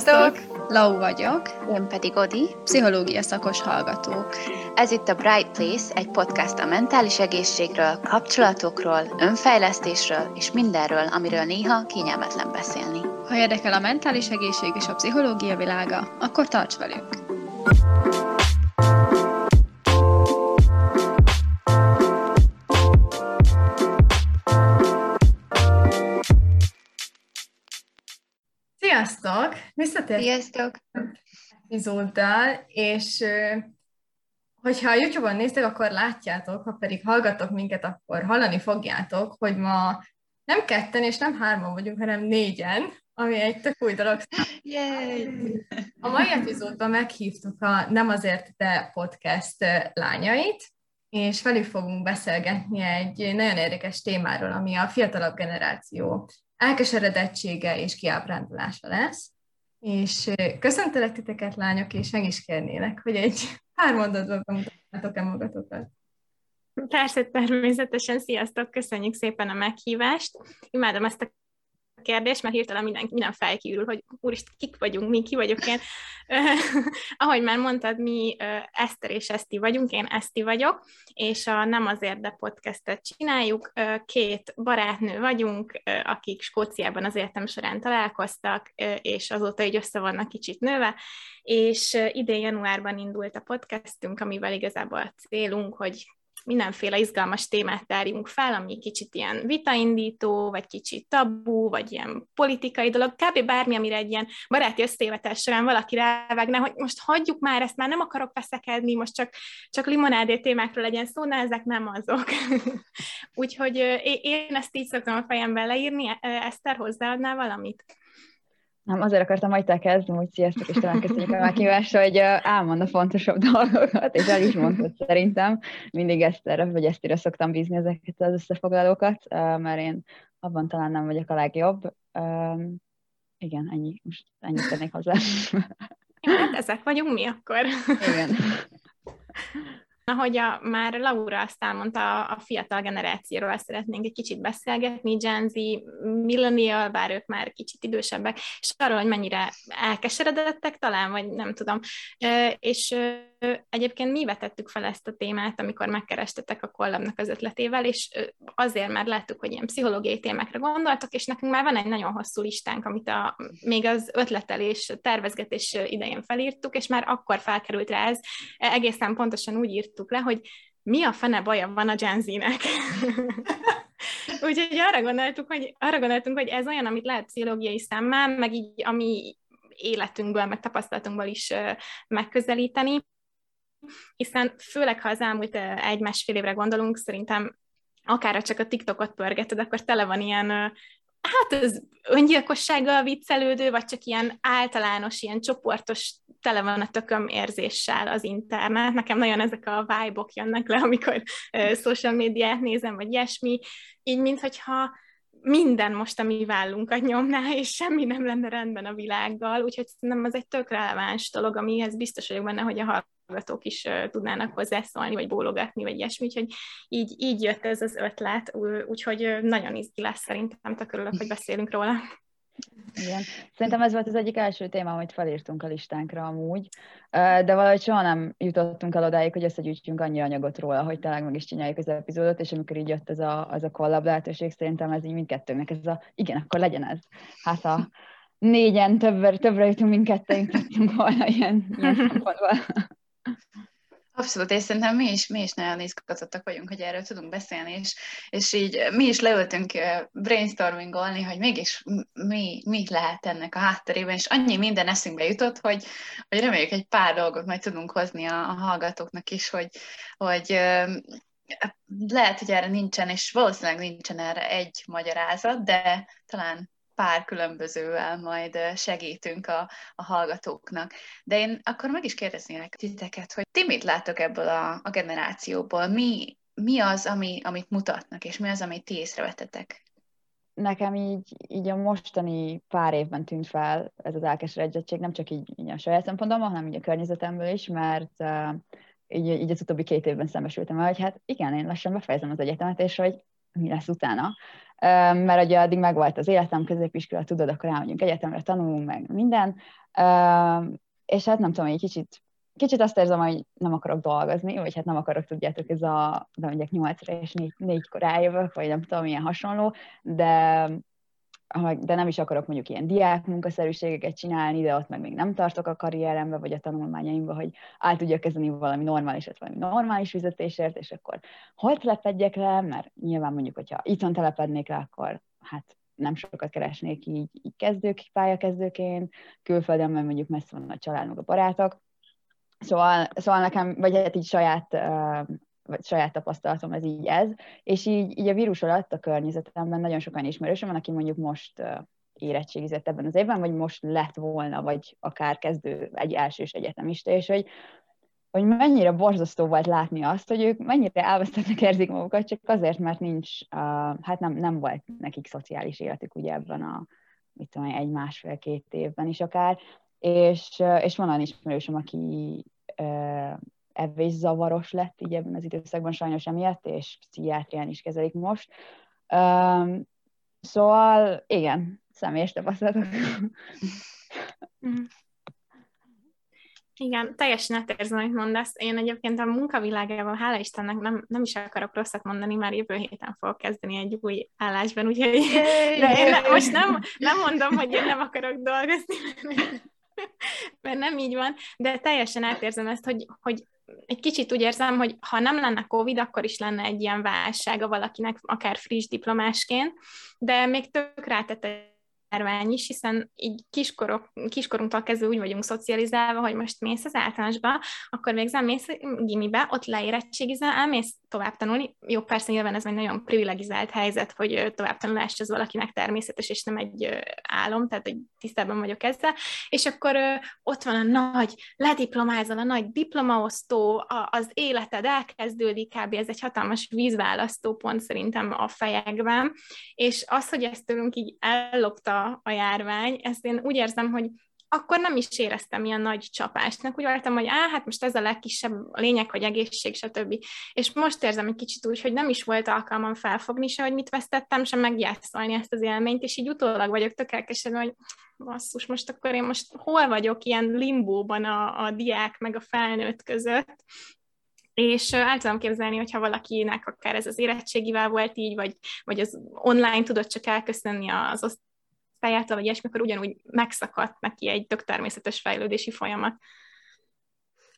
Sziasztok! Lau vagyok. Én pedig Odi. Pszichológia szakos hallgatók. Ez itt a Bright Place, egy podcast a mentális egészségről, kapcsolatokról, önfejlesztésről és mindenről, amiről néha kényelmetlen beszélni. Ha érdekel a mentális egészség és a pszichológia világa, akkor tarts velünk! Sziasztok! Visszatérünk Sziasztok! epizóddal, és hogyha a YouTube-on néztek, akkor látjátok, ha pedig hallgatok minket, akkor hallani fogjátok, hogy ma nem ketten és nem hárman vagyunk, hanem négyen, ami egy tök új dolog. Yay! A mai epizódban meghívtuk a Nem azért te podcast lányait, és velük fogunk beszélgetni egy nagyon érdekes témáról, ami a fiatalabb generáció elkeseredettsége és kiábrándulása lesz. És köszöntelek titeket, lányok, és meg is kérnélek, hogy egy pár mondatban bemutatjátok-e magatokat. Persze, természetesen. Sziasztok, köszönjük szépen a meghívást. Imádom ezt a kérdés, mert hirtelen minden, minden felkívül, hogy úristen, kik vagyunk, mi, ki vagyok én. Ahogy már mondtad, mi Eszter és Eszti vagyunk, én Eszti vagyok, és a Nem azért, de podcastet csináljuk. Két barátnő vagyunk, akik Skóciában az életem során találkoztak, és azóta így össze vannak kicsit nőve, és idén januárban indult a podcastünk, amivel igazából a célunk, hogy mindenféle izgalmas témát tárjunk fel, ami kicsit ilyen vitaindító, vagy kicsit tabu, vagy ilyen politikai dolog, kb. bármi, amire egy ilyen baráti összejövetel során valaki rávágna, hogy most hagyjuk már, ezt már nem akarok veszekedni, most csak, csak limonádé témákról legyen szó, na ezek nem azok. Úgyhogy én ezt így szoktam a fejemben leírni, Eszter, hozzáadnál valamit? Nem, azért akartam majd te kezdeni, hogy sziasztok, és talán köszönjük a meghívást, hogy elmond a fontosabb dolgokat, és el is mondtad szerintem. Mindig ezt erre, vagy ezt ide szoktam bízni ezeket az összefoglalókat, mert én abban talán nem vagyok a legjobb. Igen, ennyi. Most ennyit tennék hozzá. Jó, hát ezek vagyunk mi akkor. Igen. Ahogy a, már Laura azt elmondta, a fiatal generációról szeretnénk egy kicsit beszélgetni, Gen Z, millennial, bár ők már kicsit idősebbek, és arról, hogy mennyire elkeseredettek talán, vagy nem tudom. És egyébként mi vetettük fel ezt a témát, amikor megkerestetek a kollabnak az ötletével, és azért már láttuk, hogy ilyen pszichológiai témákra gondoltak, és nekünk már van egy nagyon hosszú listánk, amit a, még az ötletelés, tervezgetés idején felírtuk, és már akkor felkerült rá ez. Egészen pontosan úgy írtuk le, hogy mi a fene baja van a Gen Z-nek? Úgyhogy arra gondoltuk, hogy, arra gondoltunk, hogy ez olyan, amit lehet pszichológiai szemmel, meg így, ami életünkből, meg tapasztalatunkból is megközelíteni hiszen főleg, ha az elmúlt egy-másfél évre gondolunk, szerintem akár csak a TikTokot pörgeted, akkor tele van ilyen, hát ez öngyilkossággal viccelődő, vagy csak ilyen általános, ilyen csoportos, tele van a tököm érzéssel az internet. Nekem nagyon ezek a vibe-ok jönnek le, amikor uh, social médiát nézem, vagy ilyesmi, így minthogyha minden most a mi vállunkat nyomná, és semmi nem lenne rendben a világgal, úgyhogy szerintem ez egy tök releváns dolog, amihez biztos vagyok benne, hogy a hallgatók is tudnának hozzászólni, vagy bólogatni, vagy ilyesmi, úgyhogy így, így jött ez az ötlet, úgyhogy nagyon izgi lesz szerintem, tök örülök, hogy beszélünk róla. Igen. Szerintem ez volt az egyik első téma, amit felírtunk a listánkra amúgy, de valahogy soha nem jutottunk el odáig, hogy összegyűjtjünk annyi anyagot róla, hogy tényleg meg is csináljuk az epizódot, és amikor így jött ez a, az a kollab lehetőség, szerintem ez így mindkettőnknek ez a, igen, akkor legyen ez. Hát a négyen többre, többre jutunk mindkettőnk, tudtunk volna ilyen, ilyen szempontból. Abszolút, és szerintem mi is, mi is nagyon izgatottak vagyunk, hogy erről tudunk beszélni, és, és így mi is leültünk brainstormingolni, hogy mégis mi, mi lehet ennek a hátterében, és annyi minden eszünkbe jutott, hogy, hogy reméljük egy pár dolgot majd tudunk hozni a, a hallgatóknak is, hogy, hogy lehet, hogy erre nincsen, és valószínűleg nincsen erre egy magyarázat, de talán pár különbözővel majd segítünk a, a hallgatóknak. De én akkor meg is kérdeznélek titeket, hogy ti mit látok ebből a, a generációból? Mi, mi az, ami, amit mutatnak, és mi az, amit ti észrevettetek? Nekem így, így a mostani pár évben tűnt fel ez az elkeseredettség, nem csak így, így a saját szempontomban, hanem így a környezetemből is, mert uh, így, így az utóbbi két évben szembesültem el, hogy hát igen, én lassan befejezem az egyetemet, és hogy mi lesz utána. Mert ugye addig megvolt az életem, középiskola, tudod, akkor elmegyünk egyetemre, tanulunk meg minden. És hát nem tudom, egy kicsit kicsit azt érzem, hogy nem akarok dolgozni, vagy hát nem akarok, tudjátok, ez a, de mondják nyolcra és négy, négykor eljövök, vagy nem tudom, milyen hasonló, de de nem is akarok mondjuk ilyen diák munkaszerűségeket csinálni, de ott meg még nem tartok a karrierembe, vagy a tanulmányaimba, hogy át tudjak kezdeni valami normálisat, valami normális fizetésért, és akkor hol telepedjek le, mert nyilván mondjuk, hogyha itthon telepednék le, akkor hát nem sokat keresnék így, így kezdők, pályakezdőként, külföldön, mert mondjuk messze van a család, meg a barátok, Szóval, szóval nekem, vagy hát így saját, vagy saját tapasztalatom ez így ez, és így, így a vírus alatt a környezetemben nagyon sokan ismerősöm van, aki mondjuk most érettségizett ebben az évben, vagy most lett volna, vagy akár kezdő egy elsős egyetemista, és hogy, hogy mennyire borzasztó volt látni azt, hogy ők mennyire elvesztettek érzik magukat, csak azért, mert nincs, uh, hát nem, nem volt nekik szociális életük ugye ebben a, mit tudom, egy másfél-két évben is akár, és, és van olyan ismerősöm, aki zavaros lett így ebben az időszakban sajnos emiatt, és pszichiátrián is kezelik most. Szóval igen, személyes tapasztalatok. Mm. Igen, teljesen átérzem, amit mondasz. Én egyébként a munkavilágában, hála Istennek, nem, nem is akarok rosszat mondani, már jövő héten fogok kezdeni egy új állásban, úgyhogy de én most nem, nem mondom, hogy én nem akarok dolgozni, mert nem így van, de teljesen átérzem ezt, hogy, hogy egy kicsit úgy érzem, hogy ha nem lenne Covid, akkor is lenne egy ilyen válsága valakinek, akár friss diplomásként, de még tök rátette járvány is, hiszen így kiskorok, kiskorunktól kezdve úgy vagyunk szocializálva, hogy most mész az általánosba, akkor végzel, mész gimibe, ott leérettségizel, elmész tovább tanulni. Jó, persze nyilván ez egy nagyon privilegizált helyzet, hogy továbbtanulás az valakinek természetes, és nem egy álom, tehát egy tisztában vagyok ezzel, és akkor ott van a nagy, lediplomázol, a nagy diplomaosztó, az életed elkezdődik, kb. ez egy hatalmas vízválasztó pont szerintem a fejekben, és az, hogy ezt tőlünk így ellopta a járvány, ezt én úgy érzem, hogy akkor nem is éreztem ilyen nagy csapásnak. Úgy voltam, hogy á, hát most ez a legkisebb, a lényeg, hogy egészség, stb. És most érzem egy kicsit úgy, hogy nem is volt alkalmam felfogni se, hogy mit vesztettem, sem megjászolni ezt az élményt, és így utólag vagyok tökéletesen, hogy basszus, most akkor én most hol vagyok ilyen limbóban a, a diák meg a felnőtt között, és el tudom képzelni, hogyha valakinek akár ez az érettségivel volt így, vagy, vagy az online tudott csak elköszönni az pályától, vagy ilyesmi, akkor ugyanúgy megszakadt neki egy tök természetes fejlődési folyamat.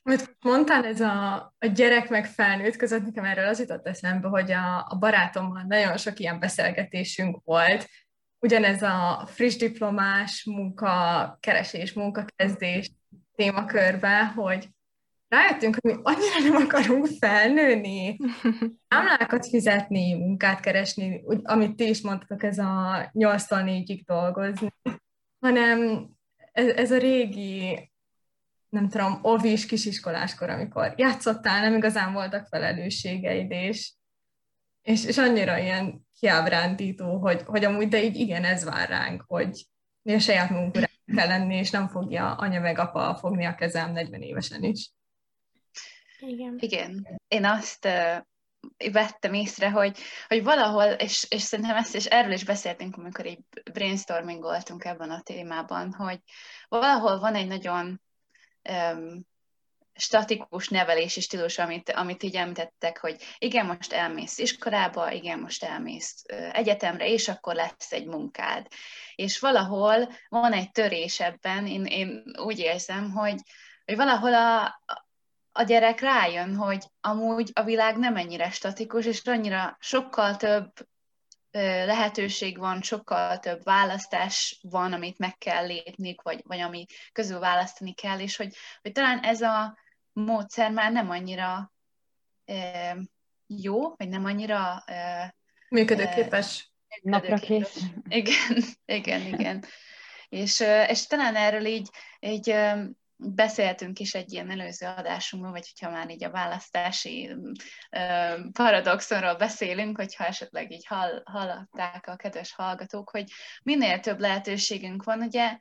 Amit mondtál, ez a, a gyerek meg felnőtt között, nekem erről az jutott eszembe, hogy a, a barátommal nagyon sok ilyen beszélgetésünk volt, ugyanez a friss diplomás munka, keresés, munkakezdés témakörbe, hogy rájöttünk, hogy mi annyira nem akarunk felnőni, számlákat fizetni, munkát keresni, úgy, amit ti is mondtatok, ez a 8-tól 4-ig dolgozni, hanem ez, ez a régi, nem tudom, ovis kisiskoláskor, amikor játszottál, nem igazán voltak felelősségeid, és, és, és annyira ilyen kiábrándító, hogy, hogy amúgy, de így igen, ez vár ránk, hogy mi a saját munkúra kell lenni, és nem fogja anya meg apa fogni a kezem 40 évesen is. Igen. Igen. Én azt uh, vettem észre, hogy, hogy valahol, és, és szerintem ezt, és erről is beszéltünk, amikor így brainstormingoltunk ebben a témában, hogy valahol van egy nagyon um, statikus nevelési stílus, amit, amit így említettek, hogy igen, most elmész iskolába, igen, most elmész egyetemre, és akkor lesz egy munkád. És valahol van egy törés ebben, én, én úgy érzem, hogy, hogy valahol a, a gyerek rájön, hogy amúgy a világ nem ennyire statikus, és annyira sokkal több lehetőség van, sokkal több választás van, amit meg kell lépni, vagy, vagy ami közül választani kell, és hogy, hogy talán ez a módszer már nem annyira e, jó, vagy nem annyira e, működőképes. E, Napra kész. Igen, igen, igen. És, és talán erről így, így beszéltünk is egy ilyen előző adásunkban, vagy hogyha már így a választási paradoxonról beszélünk, hogyha esetleg így hall, hallották a kedves hallgatók, hogy minél több lehetőségünk van, ugye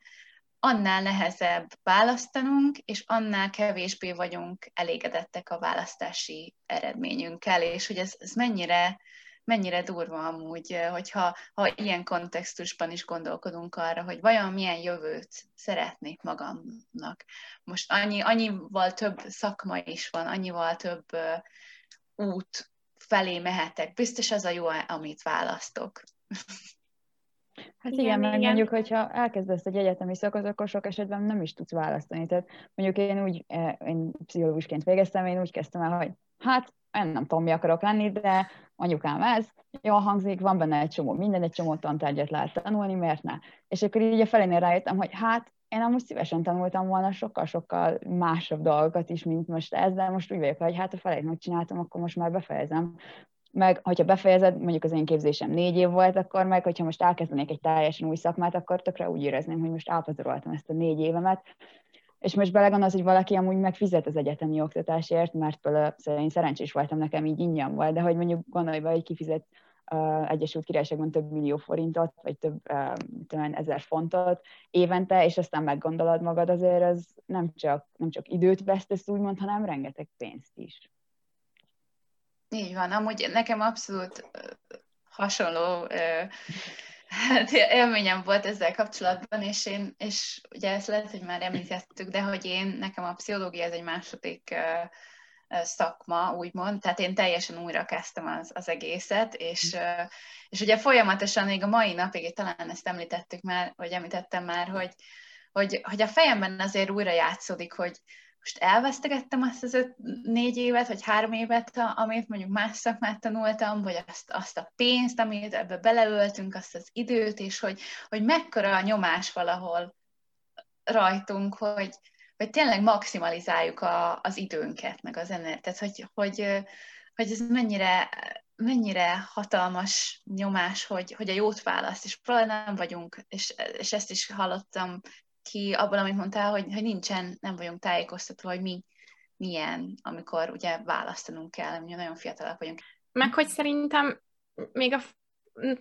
annál nehezebb választanunk, és annál kevésbé vagyunk elégedettek a választási eredményünkkel, és hogy ez, ez mennyire mennyire durva amúgy, hogyha ha ilyen kontextusban is gondolkodunk arra, hogy vajon milyen jövőt szeretnék magamnak. Most annyi, annyival több szakma is van, annyival több út felé mehetek. Biztos az a jó, amit választok. Hát igen, igen meg igen. mondjuk, hogyha elkezdesz egy egyetemi szakot, akkor sok esetben nem is tudsz választani. Tehát mondjuk én úgy, én pszichológusként végeztem, én úgy kezdtem el, hogy hát én nem tudom, mi akarok lenni, de anyukám ez, jól hangzik, van benne egy csomó minden, egy csomó tantárgyat lehet tanulni, miért ne? És akkor így a felénél rájöttem, hogy hát én amúgy szívesen tanultam volna sokkal-sokkal másabb dolgokat is, mint most ez, de most úgy vagyok, hogy hát a felét megcsináltam, akkor most már befejezem. Meg, hogyha befejezed, mondjuk az én képzésem négy év volt, akkor meg, hogyha most elkezdenék egy teljesen új szakmát, akkor tökre úgy érezném, hogy most elpazaroltam ezt a négy évemet, és most belegondolsz, hogy valaki amúgy megfizet az egyetemi oktatásért, mert például szóval én szerencsés voltam, nekem így ingyen volt, de hogy mondjuk gondolj be, hogy kifizet uh, Egyesült Királyságban több millió forintot, vagy több uh, ezer fontot évente, és aztán meggondolod magad, azért ez nem csak, nem csak időt vesztesz úgymond, hanem rengeteg pénzt is. Így van, amúgy nekem abszolút hasonló uh, élményem volt ezzel kapcsolatban, és én, és ugye ezt lehet, hogy már említettük, de hogy én, nekem a pszichológia ez egy második szakma, úgymond, tehát én teljesen újra kezdtem az, az egészet, és, és ugye folyamatosan még a mai napig, talán ezt említettük már, vagy említettem már, hogy, hogy, hogy a fejemben azért újra játszódik, hogy, most elvesztegettem azt az öt, négy évet, vagy három évet, amit mondjuk más szakmát tanultam, vagy azt, azt a pénzt, amit ebbe beleöltünk, azt az időt, és hogy, hogy mekkora a nyomás valahol rajtunk, hogy, hogy tényleg maximalizáljuk a, az időnket, meg az energiát, tehát hogy, hogy, hogy ez mennyire, mennyire hatalmas nyomás, hogy, hogy a jót választ, és nem vagyunk, és, és ezt is hallottam ki abból, amit mondtál, hogy, hogy nincsen, nem vagyunk tájékoztatva, hogy mi milyen, amikor ugye választanunk kell, mi nagyon fiatalak vagyunk. Meg hogy szerintem még a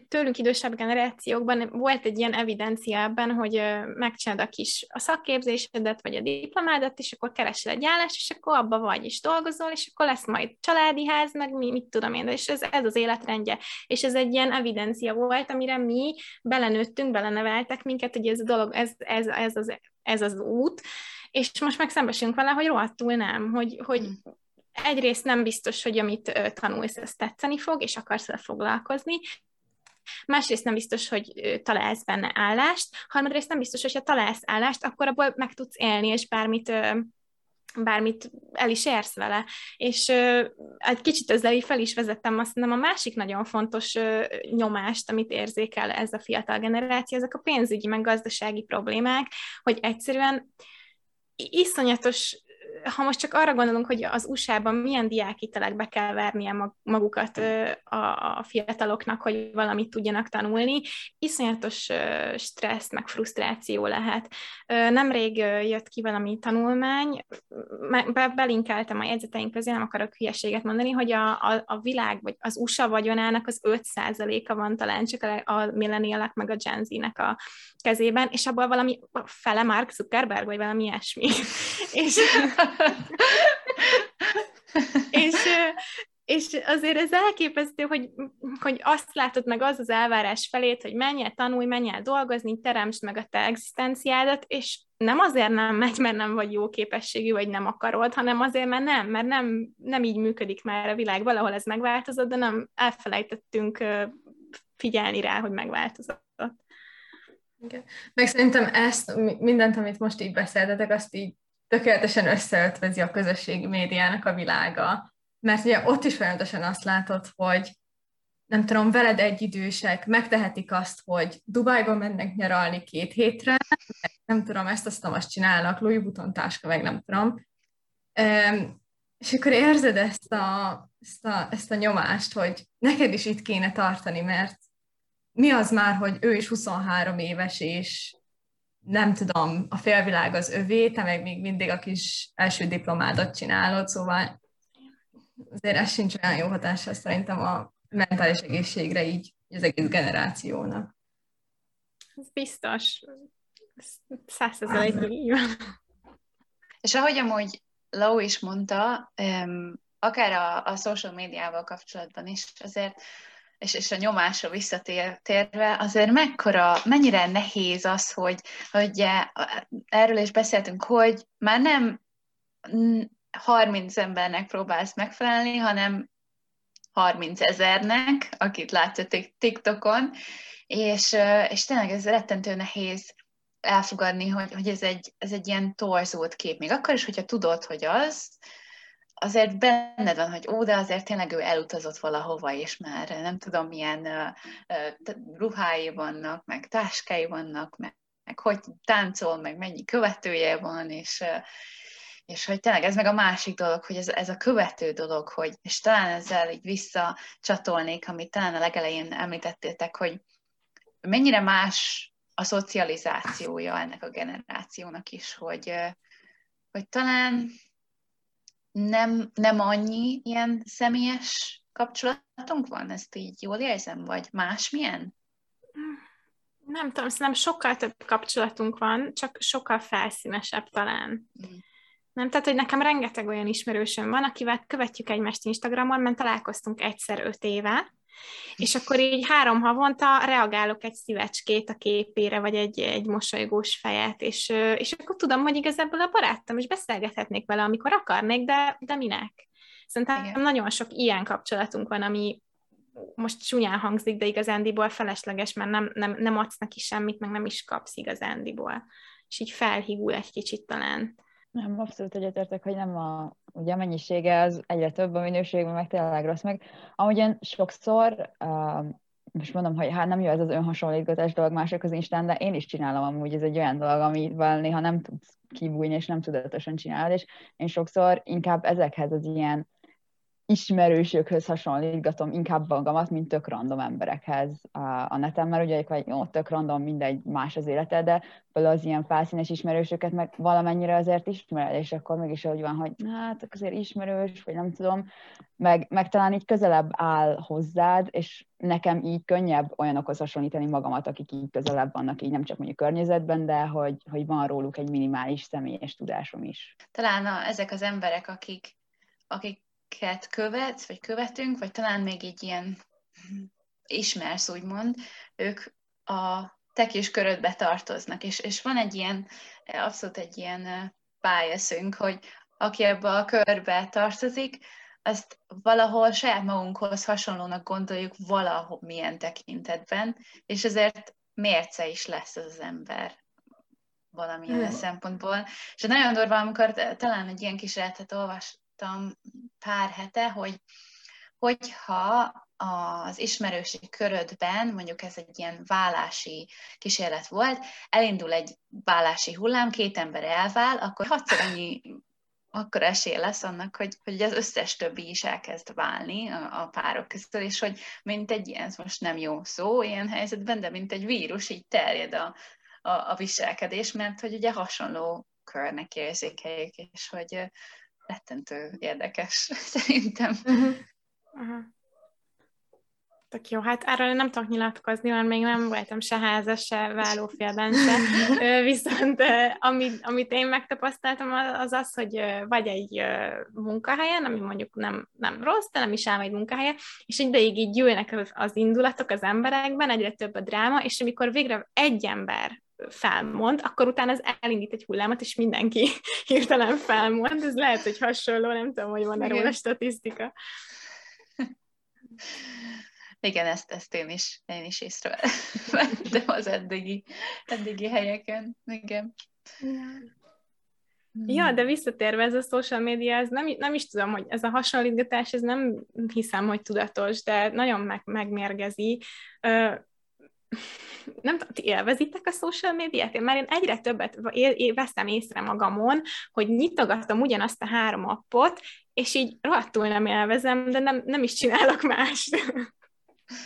tőlünk idősebb generációkban volt egy ilyen evidencia ebben, hogy megcsinálod a kis a szakképzésedet, vagy a diplomádat, és akkor keresel egy állást, és akkor abba vagy is dolgozol, és akkor lesz majd családi ház, meg mi, mit tudom én, és ez, ez az életrendje. És ez egy ilyen evidencia volt, amire mi belenőttünk, beleneveltek minket, hogy ez a dolog, ez, ez, ez, az, ez az út, és most meg szembesülünk vele, hogy rohadtul nem, hogy, hogy hmm. egyrészt nem biztos, hogy amit tanulsz, ez tetszeni fog, és akarsz vele foglalkozni, Másrészt nem biztos, hogy találsz benne állást, harmadrészt nem biztos, hogy ha találsz állást, akkor abból meg tudsz élni, és bármit bármit el is érsz vele. És uh, egy kicsit ezzel így fel is vezettem azt nem a másik nagyon fontos uh, nyomást, amit érzékel ez a fiatal generáció, ezek a pénzügyi, meg gazdasági problémák, hogy egyszerűen iszonyatos ha most csak arra gondolunk, hogy az USA-ban milyen diákitelekbe kell vernie magukat a, a fiataloknak, hogy valamit tudjanak tanulni, iszonyatos stressz, meg frusztráció lehet. Nemrég jött ki valami tanulmány, belinkeltem a jegyzeteink közé, nem akarok hülyeséget mondani, hogy a, a, a világ, vagy az USA vagyonának az 5%-a van talán csak a, a millenialak, meg a Gen Z-nek a kezében, és abból valami fele Mark Zuckerberg, vagy valami ilyesmi. és, és, és azért ez elképesztő, hogy, hogy azt látod meg az az elvárás felét, hogy menj tanulj, menj el dolgozni, teremtsd meg a te egzisztenciádat, és nem azért nem megy, mert nem vagy jó képességű, vagy nem akarod, hanem azért, mert nem, mert nem, nem így működik már a világ. Valahol ez megváltozott, de nem elfelejtettünk figyelni rá, hogy megváltozott. Igen. Meg szerintem ezt, mindent, amit most így beszéltetek, azt így tökéletesen összeötvezi a közösségi médiának a világa. Mert ugye ott is folyamatosan azt látod, hogy nem tudom, veled egyidősek megtehetik azt, hogy Dubájban mennek nyaralni két hétre, nem tudom, ezt azt azt csinálnak, Louis Vuitton táska, meg nem tudom. És akkor érzed ezt a, ezt, a, ezt a nyomást, hogy neked is itt kéne tartani, mert mi az már, hogy ő is 23 éves, és nem tudom, a félvilág az övé, te meg még mindig a kis első diplomádat csinálod, szóval azért ez sincs olyan jó hatása szerintem a mentális egészségre így az egész generációnak. Ez biztos. Százszerzalékig így van. És ahogy amúgy Lau is mondta, akár a, a social médiával kapcsolatban is, azért és, és a nyomásra visszatérve, azért mekkora, mennyire nehéz az, hogy, hogy erről is beszéltünk, hogy már nem 30 embernek próbálsz megfelelni, hanem 30 ezernek, akit látsz a TikTokon, és, és tényleg ez rettentő nehéz elfogadni, hogy, hogy ez, egy, ez egy ilyen torzót kép. Még akkor is, hogyha tudod, hogy az, azért benned van, hogy ó, de azért tényleg ő elutazott valahova, és már nem tudom, milyen uh, uh, ruhái vannak, meg táskái vannak, meg, meg hogy táncol, meg mennyi követője van, és, és hogy tényleg ez meg a másik dolog, hogy ez, ez a követő dolog, hogy, és talán ezzel így visszacsatolnék, amit talán a legelején említettétek, hogy mennyire más a szocializációja ennek a generációnak is, hogy, hogy talán nem, nem annyi ilyen személyes kapcsolatunk van? Ezt így jól érzem, vagy másmilyen? Nem tudom, szerintem sokkal több kapcsolatunk van, csak sokkal felszínesebb talán. Mm. Nem, tehát, hogy nekem rengeteg olyan ismerősöm van, akivel követjük egymást Instagramon, mert találkoztunk egyszer öt éve, és akkor így három havonta reagálok egy szívecskét a képére, vagy egy, egy mosolygós fejet, és, és akkor tudom, hogy igazából a barátom, és beszélgethetnék vele, amikor akarnék, de, de minek? Szerintem Igen. nagyon sok ilyen kapcsolatunk van, ami most csúnyán hangzik, de igazándiból felesleges, mert nem, nem, nem adsz neki semmit, meg nem is kapsz igazándiból. És így felhígul egy kicsit talán. Nem, abszolút egyetértek, hogy nem a, ugye a mennyisége az egyre több, a minőségben meg tényleg rossz meg. Amúgyan sokszor, uh, most mondom, hogy hát nem jó ez az önhasonlítgatás dolog mások az Instán, de én is csinálom amúgy, ez egy olyan dolog, amivel néha nem tudsz kibújni, és nem tudatosan csinálod, és én sokszor inkább ezekhez az ilyen ismerősökhöz hasonlítgatom inkább magamat, mint tök random emberekhez a, neten, mert ugye, hogy jó, tök random, mindegy, más az élete, de például az ilyen felszínes ismerősöket meg valamennyire azért ismered, és akkor mégis úgy van, hogy hát azért ismerős, vagy nem tudom, meg, meg talán így közelebb áll hozzád, és nekem így könnyebb olyanokhoz hasonlítani magamat, akik így közelebb vannak, így nem csak mondjuk környezetben, de hogy, hogy van róluk egy minimális személyes tudásom is. Talán a, ezek az emberek, akik, akik akiket követsz, vagy követünk, vagy talán még egy ilyen ismersz, úgymond, ők a te kis körödbe tartoznak, és, és van egy ilyen, abszolút egy ilyen biasünk, hogy aki ebbe a körbe tartozik, azt valahol saját magunkhoz hasonlónak gondoljuk valahol milyen tekintetben, és ezért mérce is lesz az, az ember valamilyen hmm. szempontból. És nagyon durva, amikor talán egy ilyen kísérletet olvas, olvastam pár hete, hogy hogyha az ismerősi körödben, mondjuk ez egy ilyen vállási kísérlet volt, elindul egy vállási hullám, két ember elvál, akkor hatszor annyi akkor esély lesz annak, hogy, hogy az összes többi is elkezd válni a, a párok között, és hogy mint egy ilyen, ez most nem jó szó ilyen helyzetben, de mint egy vírus, így terjed a, a, a viselkedés, mert hogy ugye hasonló körnek érzékeljük, és hogy, rettentő érdekes, szerintem. Uh-huh. Tök jó, hát erről nem tudok nyilatkozni, mert még nem voltam se házas, se vállófélben se. Viszont amit, amit én megtapasztaltam, az az, hogy vagy egy munkahelyen, ami mondjuk nem, nem rossz, de nem is ám egy munkahelye, és egy ideig így gyűlnek az, az indulatok az emberekben, egyre több a dráma, és amikor végre egy ember felmond, akkor utána az elindít egy hullámot, és mindenki hirtelen felmond. Ez lehet, hogy hasonló, nem tudom, hogy van-e róla statisztika. Igen, ezt, ezt én is, én is észrevettem az eddigi, eddigi helyeken. Igen. Ja, de visszatérve ez a social media, ez nem, nem is tudom, hogy ez a hasonlítgatás, ez nem hiszem, hogy tudatos, de nagyon meg, megmérgezi nem tudom, ti élvezitek a social médiát? Én már én egyre többet veszem észre magamon, hogy nyitogatom ugyanazt a három appot, és így rohadtul nem élvezem, de nem, nem is csinálok más.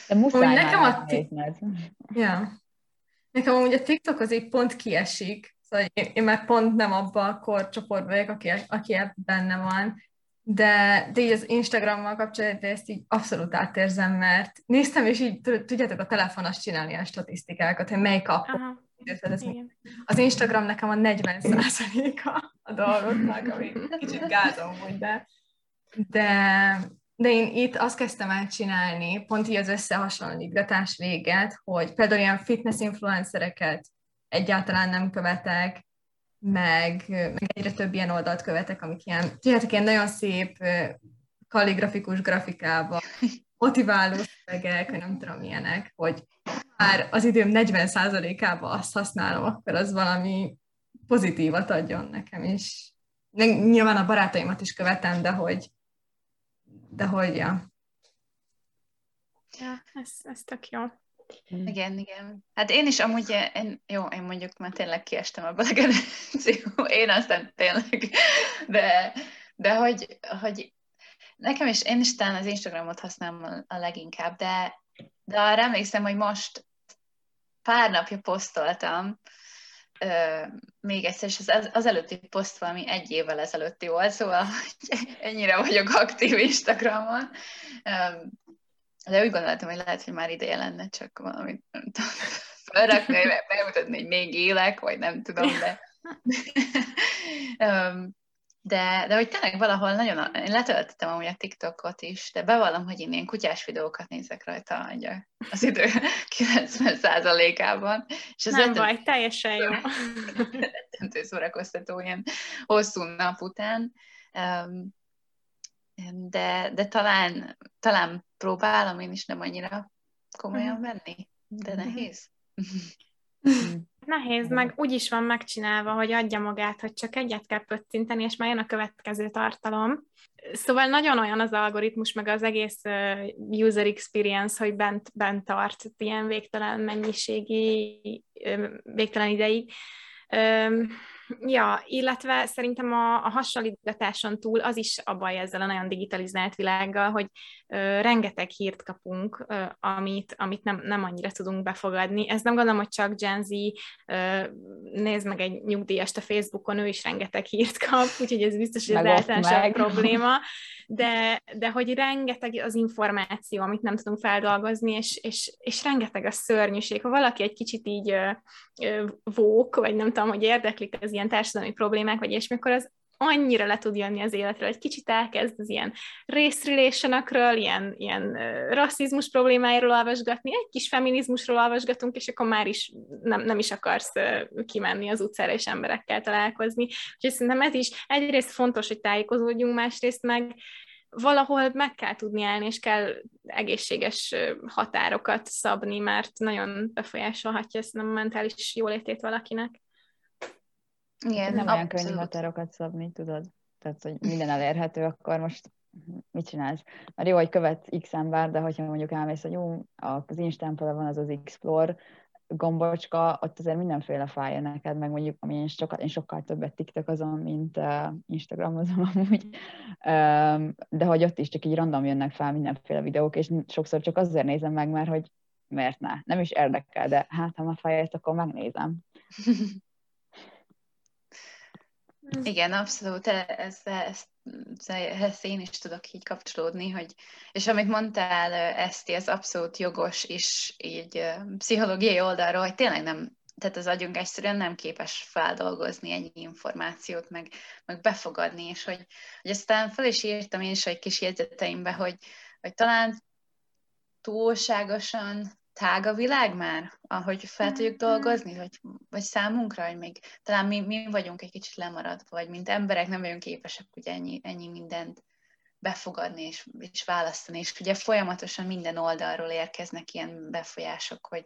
De muszáj nekem a t- ja. Nekem amúgy a TikTok az így pont kiesik, szóval én, én már pont nem abban a korcsoportban vagyok, aki, aki benne van, de, de így az Instagrammal kapcsolatban ezt így abszolút átérzem, mert néztem, és így tudjátok a telefonos csinálni a statisztikákat, hogy melyik app. Az Instagram nekem a 40 a a dolgoknak, ami kicsit gázom, hogy de, de de én itt azt kezdtem el csinálni, pont így az összehasonlítgatás véget, hogy például ilyen fitness influencereket egyáltalán nem követek, meg, meg egyre több ilyen oldalt követek, amik ilyen, tudjátok, ilyen nagyon szép kalligrafikus grafikával, motiváló szövegek, nem tudom milyenek, hogy már az időm 40%-ában azt használom, akkor az valami pozitívat adjon nekem is. Nyilván a barátaimat is követem, de hogy, de hogy, ja. Ja, ez, ez tök jó. Mm. Igen, igen. Hát én is amúgy, én, jó, én mondjuk már tényleg kiestem a a generáció, én aztán tényleg, de, de hogy, hogy nekem is, én is talán az Instagramot használom a leginkább, de, de arra emlékszem, hogy most pár napja posztoltam, ö, még egyszer, és az, az előtti poszt valami egy évvel ezelőtti volt, szóval ennyire vagyok aktív Instagramon. De úgy gondoltam, hogy lehet, hogy már ideje lenne csak valamit nem tudom, felrakni, bemutatni, hogy még élek, vagy nem tudom, de... de, de hogy tényleg valahol nagyon, én letöltöttem amúgy a TikTokot is, de bevallom, hogy én ilyen kutyás videókat nézek rajta az idő 90%-ában. És ez nem rettentő, baj, teljesen jó. rettentő szórakoztató ilyen hosszú nap után. De, de talán, talán próbálom én is nem annyira komolyan mhm. venni, de mhm. nehéz. Nehéz, meg úgy is van megcsinálva, hogy adja magát, hogy csak egyet kell pöccinteni, és már jön a következő tartalom. Szóval nagyon olyan az algoritmus, meg az egész user experience, hogy bent, bent tart ilyen végtelen mennyiségi, végtelen ideig. Ja, illetve szerintem a, a hasonlítgatáson túl az is a baj ezzel a nagyon digitalizált világgal, hogy ö, rengeteg hírt kapunk, ö, amit, amit nem, nem annyira tudunk befogadni. Ez nem gondolom, hogy csak Gen Z, ö, nézd meg egy nyugdíjast a Facebookon, ő is rengeteg hírt kap, úgyhogy ez biztos, hogy ez probléma, de, de hogy rengeteg az információ, amit nem tudunk feldolgozni, és, és, és rengeteg a szörnyűség. Ha valaki egy kicsit így ö, ö, vók, vagy nem tudom, hogy érdeklik az ilyen társadalmi problémák, vagy ilyesmi, akkor az annyira le tud jönni az életről, hogy kicsit elkezd az ilyen race relation ilyen, ilyen rasszizmus problémáiról olvasgatni, egy kis feminizmusról olvasgatunk, és akkor már is nem, nem is akarsz kimenni az utcára és emberekkel találkozni. Úgyhogy szerintem ez is egyrészt fontos, hogy tájékozódjunk, másrészt meg valahol meg kell tudni állni, és kell egészséges határokat szabni, mert nagyon befolyásolhatja ezt a mentális jólétét valakinek. Igen, nem olyan könnyű határokat szabni, tudod? Tehát, hogy minden elérhető, akkor most mit csinálsz? Mert jó, hogy követ X ember, de hogyha mondjuk elmész, hogy jó, az Instán van az az Explore gombocska, ott azért mindenféle fájja neked, meg mondjuk, ami én sokkal, én sokkal többet TikTok azon, mint uh, Instagramozom amúgy, um, de hogy ott is csak így random jönnek fel mindenféle videók, és sokszor csak azért nézem meg, mert hogy miért ne? Nem is érdekel, de hát ha már fájja, akkor megnézem. Igen, abszolút, ezt, ezt, ezt én is tudok így kapcsolódni, hogy, és amit mondtál, Eszti, ez abszolút jogos, és így pszichológiai oldalról, hogy tényleg nem, tehát az agyunk egyszerűen nem képes feldolgozni ennyi információt, meg, meg befogadni, és hogy, hogy aztán fel is írtam én is egy kis jegyzeteimbe, hogy, hogy talán túlságosan tág a világ már, ahogy fel tudjuk mm-hmm. dolgozni, vagy, vagy számunkra, hogy még talán mi, mi vagyunk egy kicsit lemaradva, vagy mint emberek nem vagyunk képesek ugye ennyi, ennyi mindent befogadni és, és választani, és ugye folyamatosan minden oldalról érkeznek ilyen befolyások, hogy,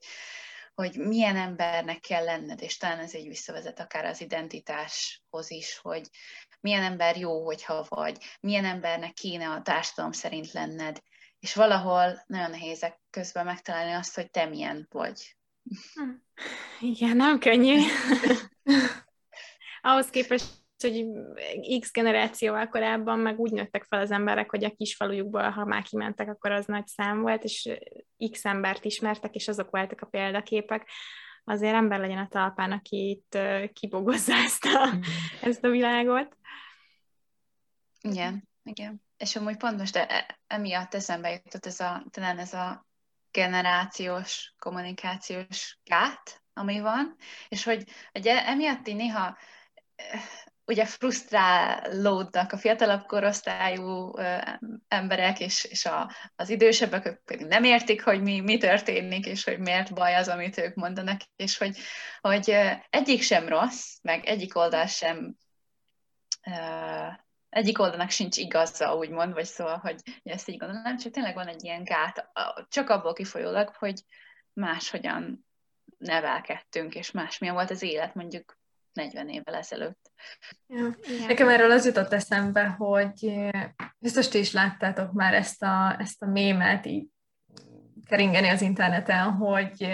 hogy milyen embernek kell lenned, és talán ez egy visszavezet akár az identitáshoz is, hogy milyen ember jó, hogyha vagy, milyen embernek kéne a társadalom szerint lenned, és valahol nagyon nehéz közben megtalálni azt, hogy te milyen vagy. Igen, nem könnyű. Ahhoz képest, hogy X generációval korábban meg úgy nőttek fel az emberek, hogy a kisfalujukból, ha már kimentek, akkor az nagy szám volt, és X embert ismertek, és azok voltak a példaképek. Azért ember legyen a talpán, aki itt kibogozza ezt a, ezt a világot. Igen, igen és amúgy pont most e, emiatt eszembe jutott ez a, talán ez a generációs, kommunikációs gát, ami van, és hogy ugye emiatt így néha ugye frusztrálódnak a fiatalabb korosztályú emberek, és, és a, az idősebbek ők pedig nem értik, hogy mi, mi történik, és hogy miért baj az, amit ők mondanak, és hogy, hogy egyik sem rossz, meg egyik oldal sem egyik oldalnak sincs igaza, úgymond, vagy szóval, hogy ezt így gondolom, csak tényleg van egy ilyen gát, csak abból kifolyólag, hogy máshogyan nevelkedtünk, és másmilyen volt az élet mondjuk 40 évvel ezelőtt. Ja. Nekem erről az jutott eszembe, hogy biztos ti is láttátok már ezt a, ezt a mémet így keringeni az interneten, hogy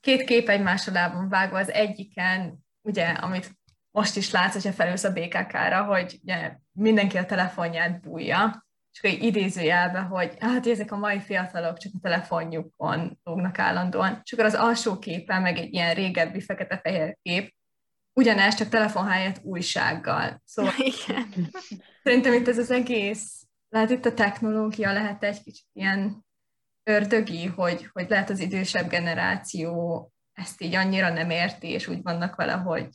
két kép egymás lábon vágva az egyiken, ugye, amit most is látsz, hogyha felülsz a BKK-ra, hogy ugye, mindenki a telefonját bújja, és akkor idézőjelbe, hogy hát ezek a mai fiatalok csak a telefonjukon lógnak állandóan, és akkor az alsó képen, meg egy ilyen régebbi fekete-fehér kép, ugyanez, csak telefon helyett újsággal. Szóval Igen. szerintem itt ez az egész, lehet itt a technológia lehet egy kicsit ilyen ördögi, hogy, hogy lehet az idősebb generáció ezt így annyira nem érti, és úgy vannak vele, hogy,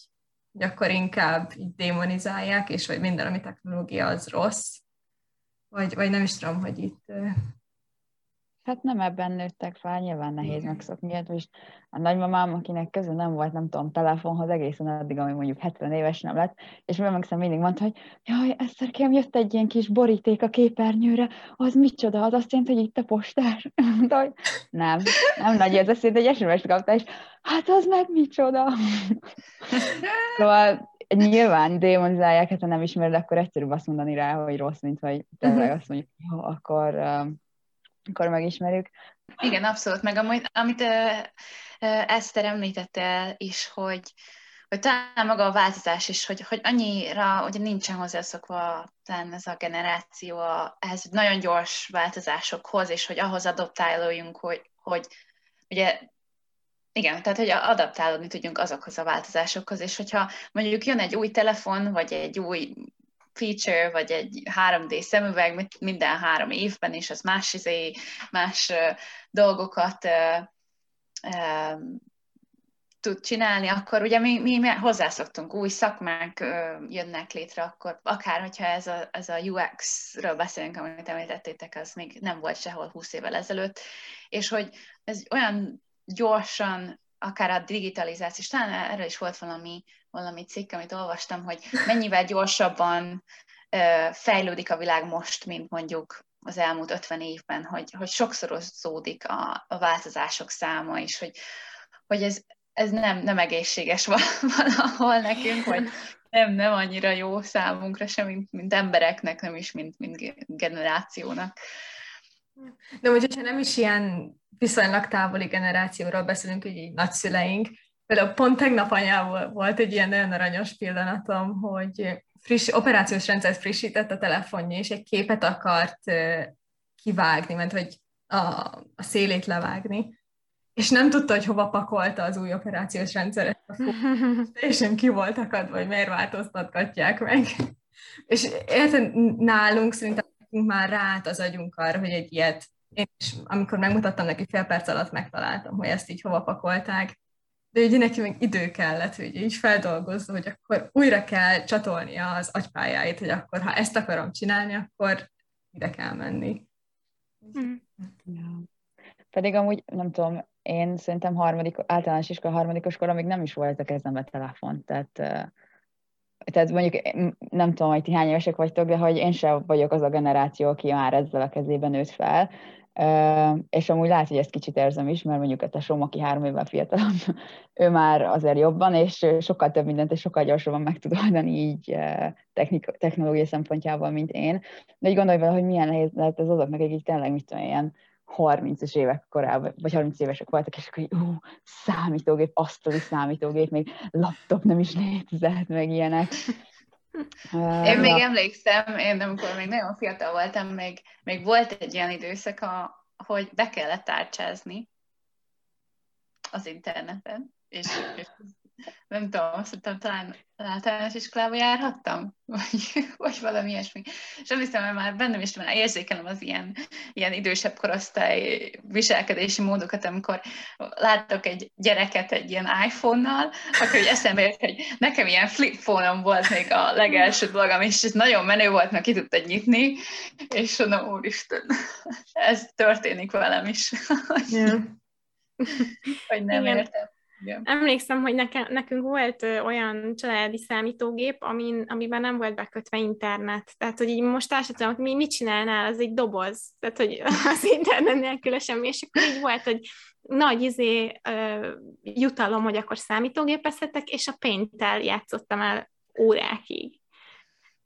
hogy akkor inkább így démonizálják, és hogy minden, ami technológia, az rossz. Vagy, vagy nem is tudom, hogy itt Hát nem ebben nőttek fel, nyilván nehéz megszokni. Hát most a nagymamám, akinek közül nem volt, nem tudom, telefonhoz egészen addig, ami mondjuk 70 éves nem lett, és mi emlékszem mindig mondta, hogy jaj, Eszterkém, jött egy ilyen kis boríték a képernyőre, az micsoda, az azt jelenti, hogy itt a postás. Mondta, hogy nem, nem nagy ez azt jelenti, hogy SMS kapta, és hát az meg micsoda. szóval nyilván démonizálják, hát ha nem ismered, akkor egyszerűbb azt mondani rá, hogy rossz, mint hogy tényleg mhm. azt mondjuk, jó, akkor akkor megismerjük. Igen, abszolút, meg amúgy, amit uh, Eszter említette is, hogy, hogy talán maga a változás is, hogy, hogy annyira ugye nincsen hozzászokva talán ez a generáció a, ehhez nagyon gyors változásokhoz, és hogy ahhoz adoptáljunk, hogy, hogy ugye igen, tehát hogy adaptálódni tudjunk azokhoz a változásokhoz, és hogyha mondjuk jön egy új telefon, vagy egy új feature, vagy egy 3D szemüveg minden három évben, és az más, izé, más dolgokat tud csinálni, akkor ugye mi, mi hozzászoktunk, új szakmák jönnek létre, akkor akár, hogyha ez a, ez a UX-ről beszélünk, amit említettétek, az még nem volt sehol 20 évvel ezelőtt, és hogy ez olyan gyorsan akár a digitalizáció, és talán erről is volt valami, valami cikk, amit olvastam, hogy mennyivel gyorsabban fejlődik a világ most, mint mondjuk az elmúlt 50 évben, hogy, hogy sokszorozódik a, a változások száma, és hogy, hogy ez, ez nem, nem egészséges valahol nekünk, hogy nem, nem annyira jó számunkra sem, mint, mint embereknek, nem is, mint, mint generációnak. De hogyha nem is ilyen viszonylag távoli generációról beszélünk, hogy így nagyszüleink, például pont tegnap anyával volt egy ilyen nagyon aranyos pillanatom, hogy friss, operációs rendszert frissített a telefonja, és egy képet akart kivágni, mert hogy a, a szélét levágni, és nem tudta, hogy hova pakolta az új operációs rendszeret. Teljesen ki volt akadva, hogy miért változtatgatják meg. És érted, nálunk szerintem már rát az agyunk arra, hogy egy ilyet én is, amikor megmutattam neki, fél perc alatt megtaláltam, hogy ezt így hova pakolták. De ugye neki meg idő kellett, hogy így feldolgozza, hogy akkor újra kell csatolnia az agypályáit, hogy akkor ha ezt akarom csinálni, akkor ide kell menni. Mm. Ja. Pedig amúgy, nem tudom, én szerintem harmadik, általános iskola harmadikos még nem is volt a kezembe telefon, tehát tehát mondjuk nem tudom, hogy ti hány évesek vagytok, de hogy én sem vagyok az a generáció, aki már ezzel a kezében nőtt fel, és amúgy lehet, hogy ezt kicsit érzem is, mert mondjuk a tesóm, aki három évvel fiatalabb, ő már azért jobban, és sokkal több mindent, és sokkal gyorsabban meg tud oldani így technik- technológiai szempontjából, mint én. De így gondolj vele, hogy milyen nehéz lehet ez azoknak, akik tényleg, mit tudom, ilyen 30-es évek korában, vagy 30 évesek voltak, és akkor ú, számítógép, asztali számítógép, még laptop nem is létezett, meg ilyenek. Én még emlékszem, én amikor még nagyon fiatal voltam, még, még volt egy ilyen időszak, hogy be kellett tárcsázni az interneten, és, és nem tudom, azt mondtam, talán általános iskolába járhattam, vagy, vagy valami ilyesmi. És nem hiszem, hogy már bennem is már érzékelem az ilyen, ilyen idősebb korosztály viselkedési módokat, amikor láttok egy gyereket egy ilyen iPhone-nal, akkor hogy eszembe jött, hogy nekem ilyen flip phone volt még a legelső dolgom, és ez nagyon menő volt, mert ki tudtad nyitni, és mondom, úristen, ez történik velem is. Yeah. hogy nem Igen. értem. Igen. Emlékszem, hogy neke, nekünk volt olyan családi számítógép, amin, amiben nem volt bekötve internet. Tehát, hogy így most hogy mi mit csinálnál, az egy doboz. Tehát, hogy az internet nélkül semmi. És akkor így volt, hogy nagy izé jutalom, hogy akkor számítógépezhetek, és a paint játszottam el órákig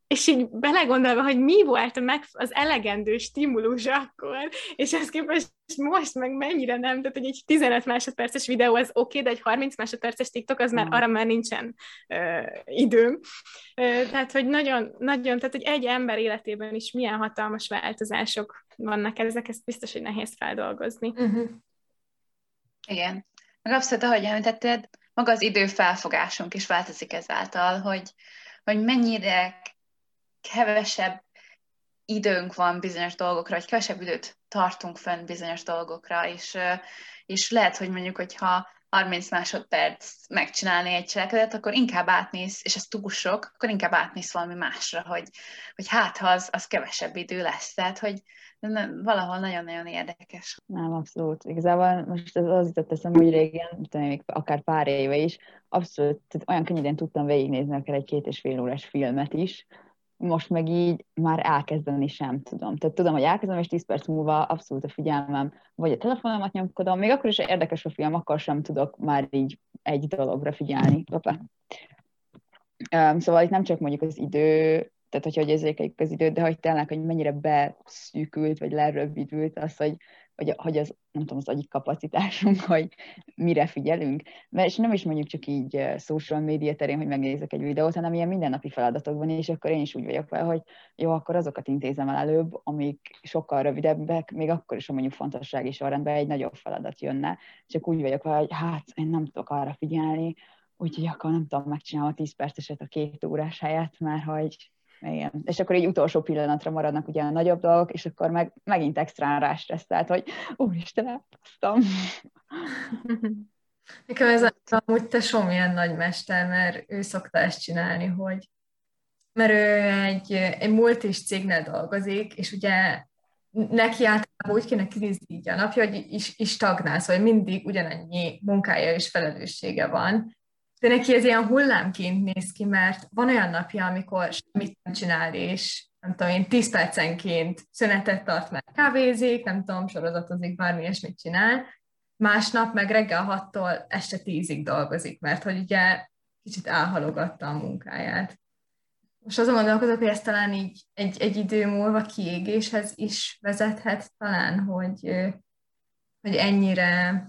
és így belegondolva, hogy mi volt meg az elegendő stimulus akkor, és ezt képest most meg mennyire nem, tehát hogy egy 15 másodperces videó az oké, okay, de egy 30 másodperces TikTok az már mm. arra már nincsen uh, időm. Uh, tehát, hogy nagyon, nagyon, tehát, hogy egy ember életében is milyen hatalmas változások vannak ezek, ezt biztos, hogy nehéz feldolgozni. Uh-huh. Igen. Meg abszolút, ahogy említetted, maga az idő felfogásunk is változik ezáltal, hogy, hogy mennyire kevesebb időnk van bizonyos dolgokra, vagy kevesebb időt tartunk fönn bizonyos dolgokra, és, és lehet, hogy mondjuk, hogyha 30 másodperc megcsinálni egy cselekedet, akkor inkább átnéz, és ez túl sok, akkor inkább átnéz valami másra, hogy, hogy hát ha az, az kevesebb idő lesz. Tehát, hogy valahol nagyon-nagyon érdekes. Nem, abszolút. Igazából most ez az jutott eszembe, hogy régen, tudom, még akár pár éve is, abszolút tehát olyan könnyedén tudtam végignézni akár egy két és fél órás filmet is, most meg így már elkezdeni sem tudom. Tehát tudom, hogy elkezdem, és 10 perc múlva abszolút a figyelmem, vagy a telefonomat nyomkodom, még akkor is érdekes a film, akkor sem tudok már így egy dologra figyelni. Opa. Um, szóval itt nem csak mondjuk az idő, tehát hogyha érzékeljük az időt, de hogy tényleg, hogy mennyire beszűkült, vagy lerövidült az, hogy hogy, hogy az, nem tudom, az agyi kapacitásunk, hogy mire figyelünk. Mert és nem is mondjuk csak így social media terén, hogy megnézek egy videót, hanem ilyen mindennapi feladatokban, és akkor én is úgy vagyok fel, hogy jó, akkor azokat intézem el előbb, amik sokkal rövidebbek, még akkor is, ha mondjuk fontossági sorrendben egy nagyobb feladat jönne. Csak úgy vagyok fel, hogy hát én nem tudok arra figyelni, úgyhogy akkor nem tudom, megcsinálni a 10 perceset a két órás helyett, mert hogy igen. És akkor egy utolsó pillanatra maradnak ugye a nagyobb dolgok, és akkor meg megint extrán rástresszelt, hogy úristen, elpasztam. Nekem ez amúgy tesóm ilyen nagy mester, mert ő szokta ezt csinálni, hogy mert ő egy, egy multis cégnél dolgozik, és ugye neki általában úgy kéne kinézni így a napja, hogy is, is stagnál, szóval mindig ugyanannyi munkája és felelőssége van, de neki ez ilyen hullámként néz ki, mert van olyan napja, amikor semmit nem csinál, és nem tudom én, 10 percenként szünetet tart, mert kávézik, nem tudom, sorozatozik, bármi ilyesmit csinál, másnap meg reggel 6-tól este 10-ig dolgozik, mert hogy ugye kicsit elhalogatta a munkáját. Most azon gondolkodok, hogy ez talán így egy, egy idő múlva kiégéshez is vezethet talán, hogy, hogy ennyire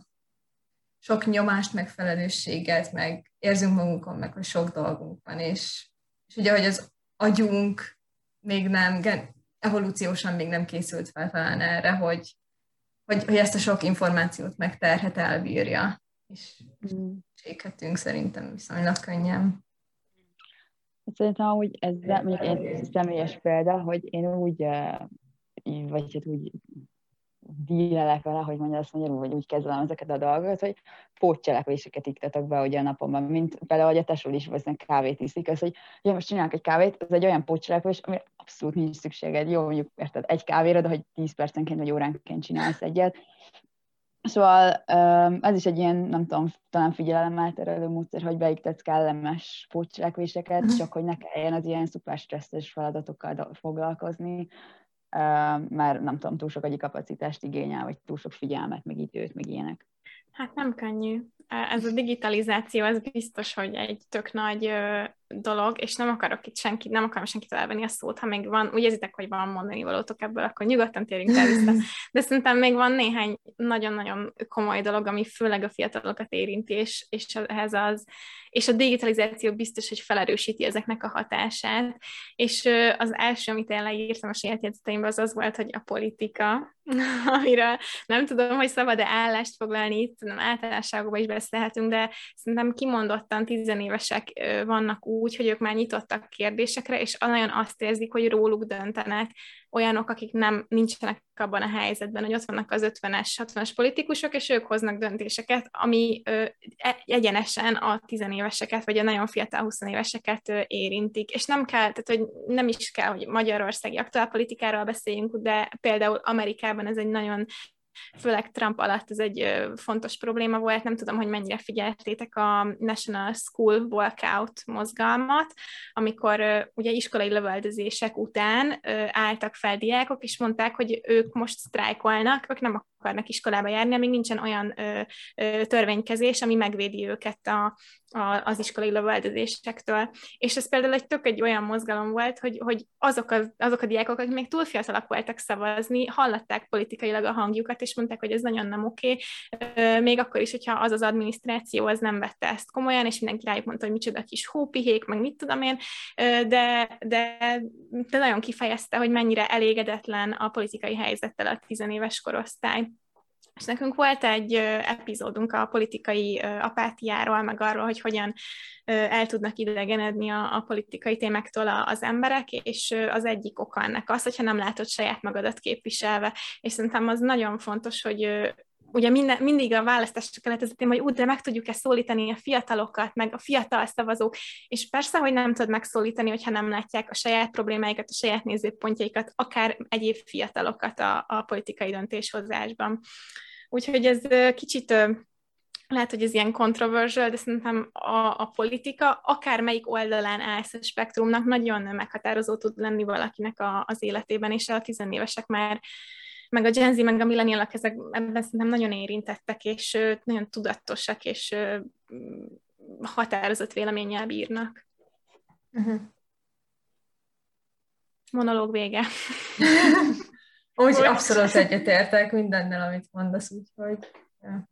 sok nyomást, meg felelősséget, meg érzünk magunkon, meg hogy sok dolgunk van, és, és ugye, hogy az agyunk még nem, evolúciósan még nem készült fel talán erre, hogy, hogy, hogy ezt a sok információt meg terhet elbírja, és mm. séghetünk szerintem viszonylag könnyen. Szerintem hogy ez mondjuk egy személyes példa, hogy én úgy, eh, vagy hát úgy dílelek vele, hogy mondja azt magyarul, vagy úgy kezelem ezeket a dolgokat, hogy pótcselekvéseket iktatok be ugye a napomban, mint például, hogy a tesó is vesznek kávét iszik, az, hogy ugye most csinálok egy kávét, ez egy olyan pótcselekvés, ami abszolút nincs szükséged, jó, mondjuk érted, egy kávéra, de hogy 10 percenként vagy óránként csinálsz egyet. Szóval ez is egy ilyen, nem tudom, talán figyelemmel terelő módszer, hogy beiktetsz kellemes pótcselekvéseket, mhm. csak hogy ne kelljen az ilyen szuper stresszes feladatokkal foglalkozni, mert nem tudom, túl sok agyi kapacitást igényel, vagy túl sok figyelmet, meg időt, meg ilyenek. Hát nem könnyű. Ez a digitalizáció, az biztos, hogy egy tök nagy dolog, és nem akarok itt senkit, nem akarom senkit elvenni a szót, ha még van, úgy érzitek, hogy van mondani valótok ebből, akkor nyugodtan térjünk el vissza. De szerintem még van néhány nagyon-nagyon komoly dolog, ami főleg a fiatalokat érinti, és, és ehhez az, és a digitalizáció biztos, hogy felerősíti ezeknek a hatását. És az első, amit én leírtam a saját az az volt, hogy a politika, amiről nem tudom, hogy szabad-e állást foglalni itt, nem általánosságokban is beszélhetünk, de szerintem kimondottan tizenévesek vannak úgy, hogy ők már nyitottak kérdésekre, és nagyon azt érzik, hogy róluk döntenek olyanok, akik nem nincsenek abban a helyzetben, hogy ott vannak az 50-es, 60-as politikusok, és ők hoznak döntéseket, ami ö, e, egyenesen a tizenéveseket, vagy a nagyon fiatal 20 éveseket ö, érintik. És nem kell, tehát hogy nem is kell, hogy magyarországi aktuálpolitikáról beszéljünk, de például Amerikában ez egy nagyon főleg Trump alatt ez egy fontos probléma volt, nem tudom, hogy mennyire figyeltétek a National School Walkout mozgalmat, amikor ugye iskolai lövöldözések után álltak fel diákok, és mondták, hogy ők most sztrájkolnak, ők nem akarnak iskolába járni, amíg nincsen olyan ö, ö, törvénykezés, ami megvédi őket a, a, az iskolai lövöldözésektől. És ez például egy tök egy olyan mozgalom volt, hogy, hogy azok, a, azok a diákok, akik még túl fiatalak voltak szavazni, hallatták politikailag a hangjukat, és mondták, hogy ez nagyon nem oké, okay. még akkor is, hogyha az az adminisztráció az nem vette ezt komolyan, és mindenki rájuk mondta, hogy micsoda kis hópihék, meg mit tudom én, de, de, de nagyon kifejezte, hogy mennyire elégedetlen a politikai helyzettel a tizenéves korosztály. És nekünk volt egy epizódunk a politikai apátiáról, meg arról, hogy hogyan el tudnak idegenedni a, a politikai témáktól az emberek, és az egyik oka ennek az, hogyha nem látod saját magadat képviselve. És szerintem az nagyon fontos, hogy ugye minden, mindig a választások előtt ez a téma, hogy úgy, de meg tudjuk-e szólítani a fiatalokat, meg a fiatal szavazók, és persze, hogy nem tud megszólítani, hogyha nem látják a saját problémáikat, a saját nézőpontjaikat, akár egyéb fiatalokat a, a politikai döntéshozásban. Úgyhogy ez kicsit lehet, hogy ez ilyen controversial, de szerintem a, a politika, akár melyik oldalán állsz a spektrumnak, nagyon meghatározó tud lenni valakinek a, az életében, és a tizenévesek már meg a Gen Z, meg a millenialak ezek ebben szerintem nagyon érintettek, és nagyon tudatosak, és határozott véleménnyel bírnak. Uh-huh. Monológ vége. Úgy abszolút egyetértek mindennel, amit mondasz, úgyhogy... Ja.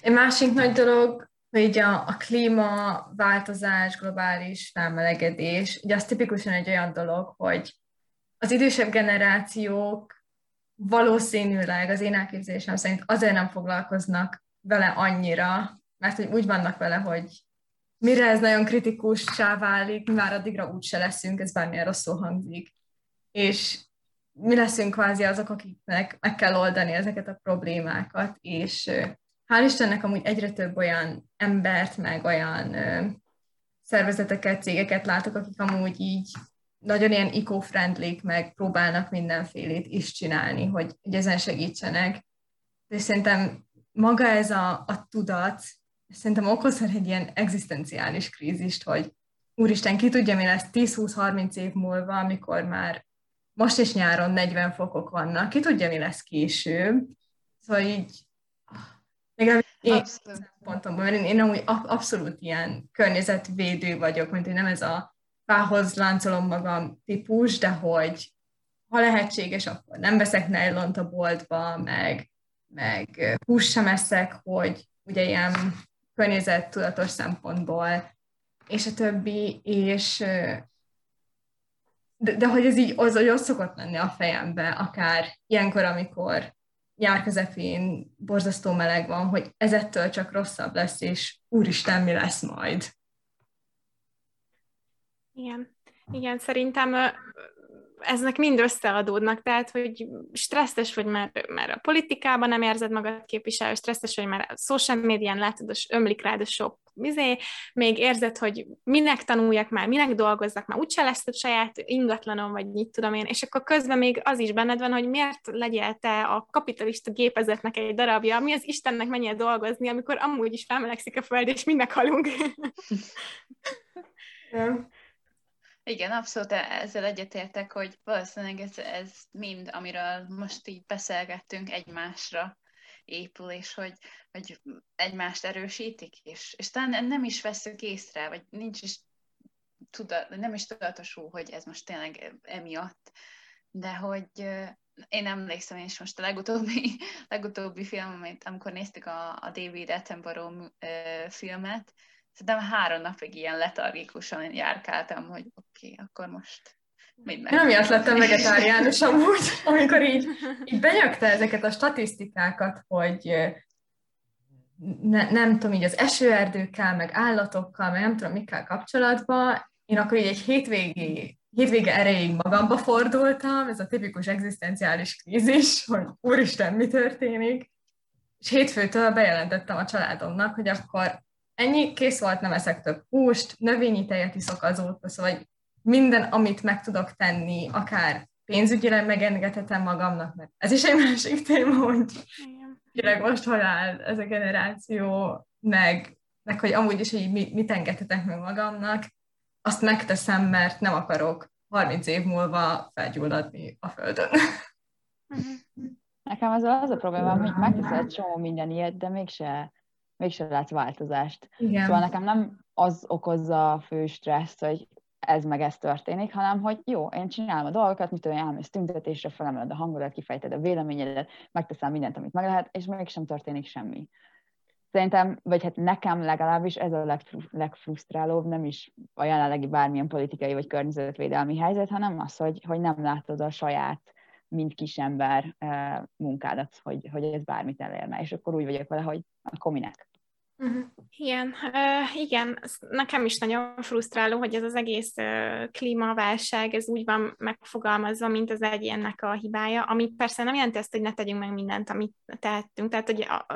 Egy másik nagy dolog, hogy a, a klímaváltozás, globális felmelegedés, ugye az tipikusan egy olyan dolog, hogy az idősebb generációk valószínűleg az én elképzelésem szerint azért nem foglalkoznak vele annyira, mert hogy úgy vannak vele, hogy mire ez nagyon kritikussá válik, már addigra úgy se leszünk, ez bármilyen rosszul hangzik. És mi leszünk kvázi azok, akiknek meg kell oldani ezeket a problémákat, és hál' Istennek amúgy egyre több olyan embert, meg olyan szervezeteket, cégeket látok, akik amúgy így nagyon ilyen eco-friendly, meg próbálnak mindenfélét is csinálni, hogy, hogy ezen segítsenek. És szerintem maga ez a, a tudat, szerintem okozhat egy ilyen egzisztenciális krízist, hogy úristen, ki tudja, mi lesz 10-20-30 év múlva, amikor már most is nyáron 40 fokok vannak, ki tudja, mi lesz később. Szóval így, legalább én szempontomban, mert én, én amúgy abszolút ilyen környezetvédő vagyok, mint hogy nem ez a fához láncolom magam típus, de hogy ha lehetséges, akkor nem veszek nejlont a boltba, meg, meg hús sem eszek, hogy ugye ilyen környezettudatos szempontból, és a többi, és de, de hogy ez így az, hogy ott szokott lenni a fejembe, akár ilyenkor, amikor nyár közepén borzasztó meleg van, hogy ez ettől csak rosszabb lesz, és úristen, mi lesz majd. Igen. Igen, szerintem eznek mind összeadódnak, tehát, hogy stresszes vagy, mert, mert a politikában nem érzed magad képviselő, stresszes vagy, mert a social médián látod, és ömlik rád a sok mizé, még érzed, hogy minek tanuljak már, minek dolgozzak már, úgyse lesz a saját ingatlanom, vagy mit tudom én, és akkor közben még az is benned van, hogy miért legyél te a kapitalista gépezetnek egy darabja, mi az Istennek menjél dolgozni, amikor amúgy is felmelegszik a föld, és mi meghalunk. Igen, abszolút e- ezzel egyetértek, hogy valószínűleg ez, ez mind, amiről most így beszélgettünk egymásra épül, és hogy, hogy egymást erősítik, és, és talán nem is veszük észre, vagy nincs is tudat, nem is tudatosul, hogy ez most tényleg emiatt, de hogy én emlékszem, és most a legutóbbi, legutóbbi film, amit amikor néztük a, a David Attenborough filmet, szerintem három napig ilyen letargikusan járkáltam, hogy oké, okay, akkor most meg. Nem miatt lettem vegetáriánus amúgy, amikor így, így benyögte ezeket a statisztikákat, hogy ne, nem tudom, így az esőerdőkkel, meg állatokkal, meg nem tudom mikkel kapcsolatban, én akkor így egy hétvégi, hétvége erejéig magamba fordultam, ez a tipikus egzisztenciális krízis, hogy úristen, mi történik, és hétfőtől bejelentettem a családomnak, hogy akkor ennyi, kész volt, nem eszek több húst, növényi tejet iszok azóta, szóval minden, amit meg tudok tenni, akár pénzügyileg megengedhetem magamnak, mert ez is egy másik téma, hogy tényleg most hol áll ez a generáció, meg, meg hogy amúgy is, hogy mit, mit engedhetek meg magamnak, azt megteszem, mert nem akarok 30 év múlva felgyulladni a földön. Nekem az az a problémám, hogy megteszel egy csomó minden ilyet, de mégse, mégse látsz változást. Igen. Szóval nekem nem az okozza a fő stressz, hogy ez meg ez történik, hanem hogy jó, én csinálom a dolgokat, mit tudom, elmész tüntetésre, felemeled a hangodat, kifejted a véleményedet, megteszem mindent, amit meg lehet, és mégsem történik semmi. Szerintem, vagy hát nekem legalábbis ez a legfrusztrálóbb, nem is a jelenlegi bármilyen politikai vagy környezetvédelmi helyzet, hanem az, hogy, hogy nem látod a saját, mint kisember munkádat, hogy, hogy ez bármit elérne. És akkor úgy vagyok vele, hogy akkor minek? Uh-huh. Igen, igen, nekem is nagyon frusztráló, hogy ez az egész klímaválság, ez úgy van megfogalmazva, mint az egyénnek a hibája, ami persze nem jelenti azt, hogy ne tegyünk meg mindent, amit tettünk, tehát hogy a,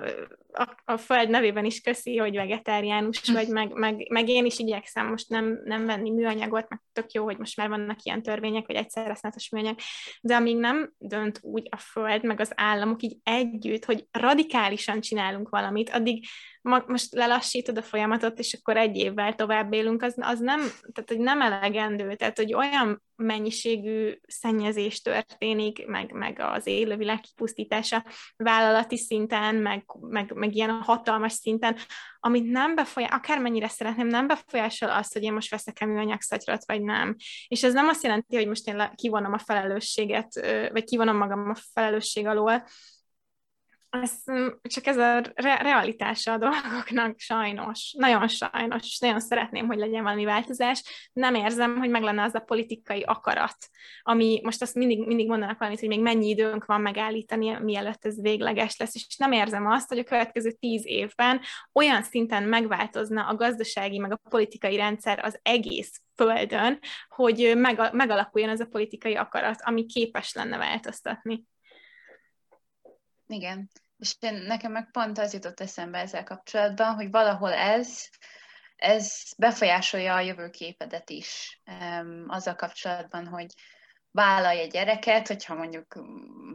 a, a Föld nevében is köszi, hogy vegetáriánus hm. vagy, meg, meg, meg én is igyekszem most nem, nem venni műanyagot, meg tök jó, hogy most már vannak ilyen törvények, hogy egyszer használatos műanyag, de amíg nem dönt úgy a Föld, meg az államok így együtt, hogy radikálisan csinálunk valamit, addig most lelassítod a folyamatot, és akkor egy évvel tovább élünk, az, az nem, tehát hogy nem elegendő, tehát hogy olyan mennyiségű szennyezés történik, meg, meg az élővilág kipusztítása vállalati szinten, meg, meg, meg ilyen hatalmas szinten, amit nem befolyásol, akármennyire szeretném, nem befolyásol azt, hogy én most veszek-e műanyag vagy nem. És ez nem azt jelenti, hogy most én kivonom a felelősséget, vagy kivonom magam a felelősség alól, ez, csak ez a re- realitása a dolgoknak sajnos, nagyon sajnos, nagyon szeretném, hogy legyen valami változás. Nem érzem, hogy meg lenne az a politikai akarat, ami most azt mindig, mindig mondanak valamit, hogy még mennyi időnk van megállítani, mielőtt ez végleges lesz, és nem érzem azt, hogy a következő tíz évben olyan szinten megváltozna a gazdasági, meg a politikai rendszer az egész Földön, hogy megalakuljon ez a politikai akarat, ami képes lenne változtatni. Igen. És én, nekem meg pont az jutott eszembe ezzel kapcsolatban, hogy valahol ez, ez befolyásolja a jövőképedet is um, azzal kapcsolatban, hogy vállalj egy gyereket, hogyha mondjuk mm,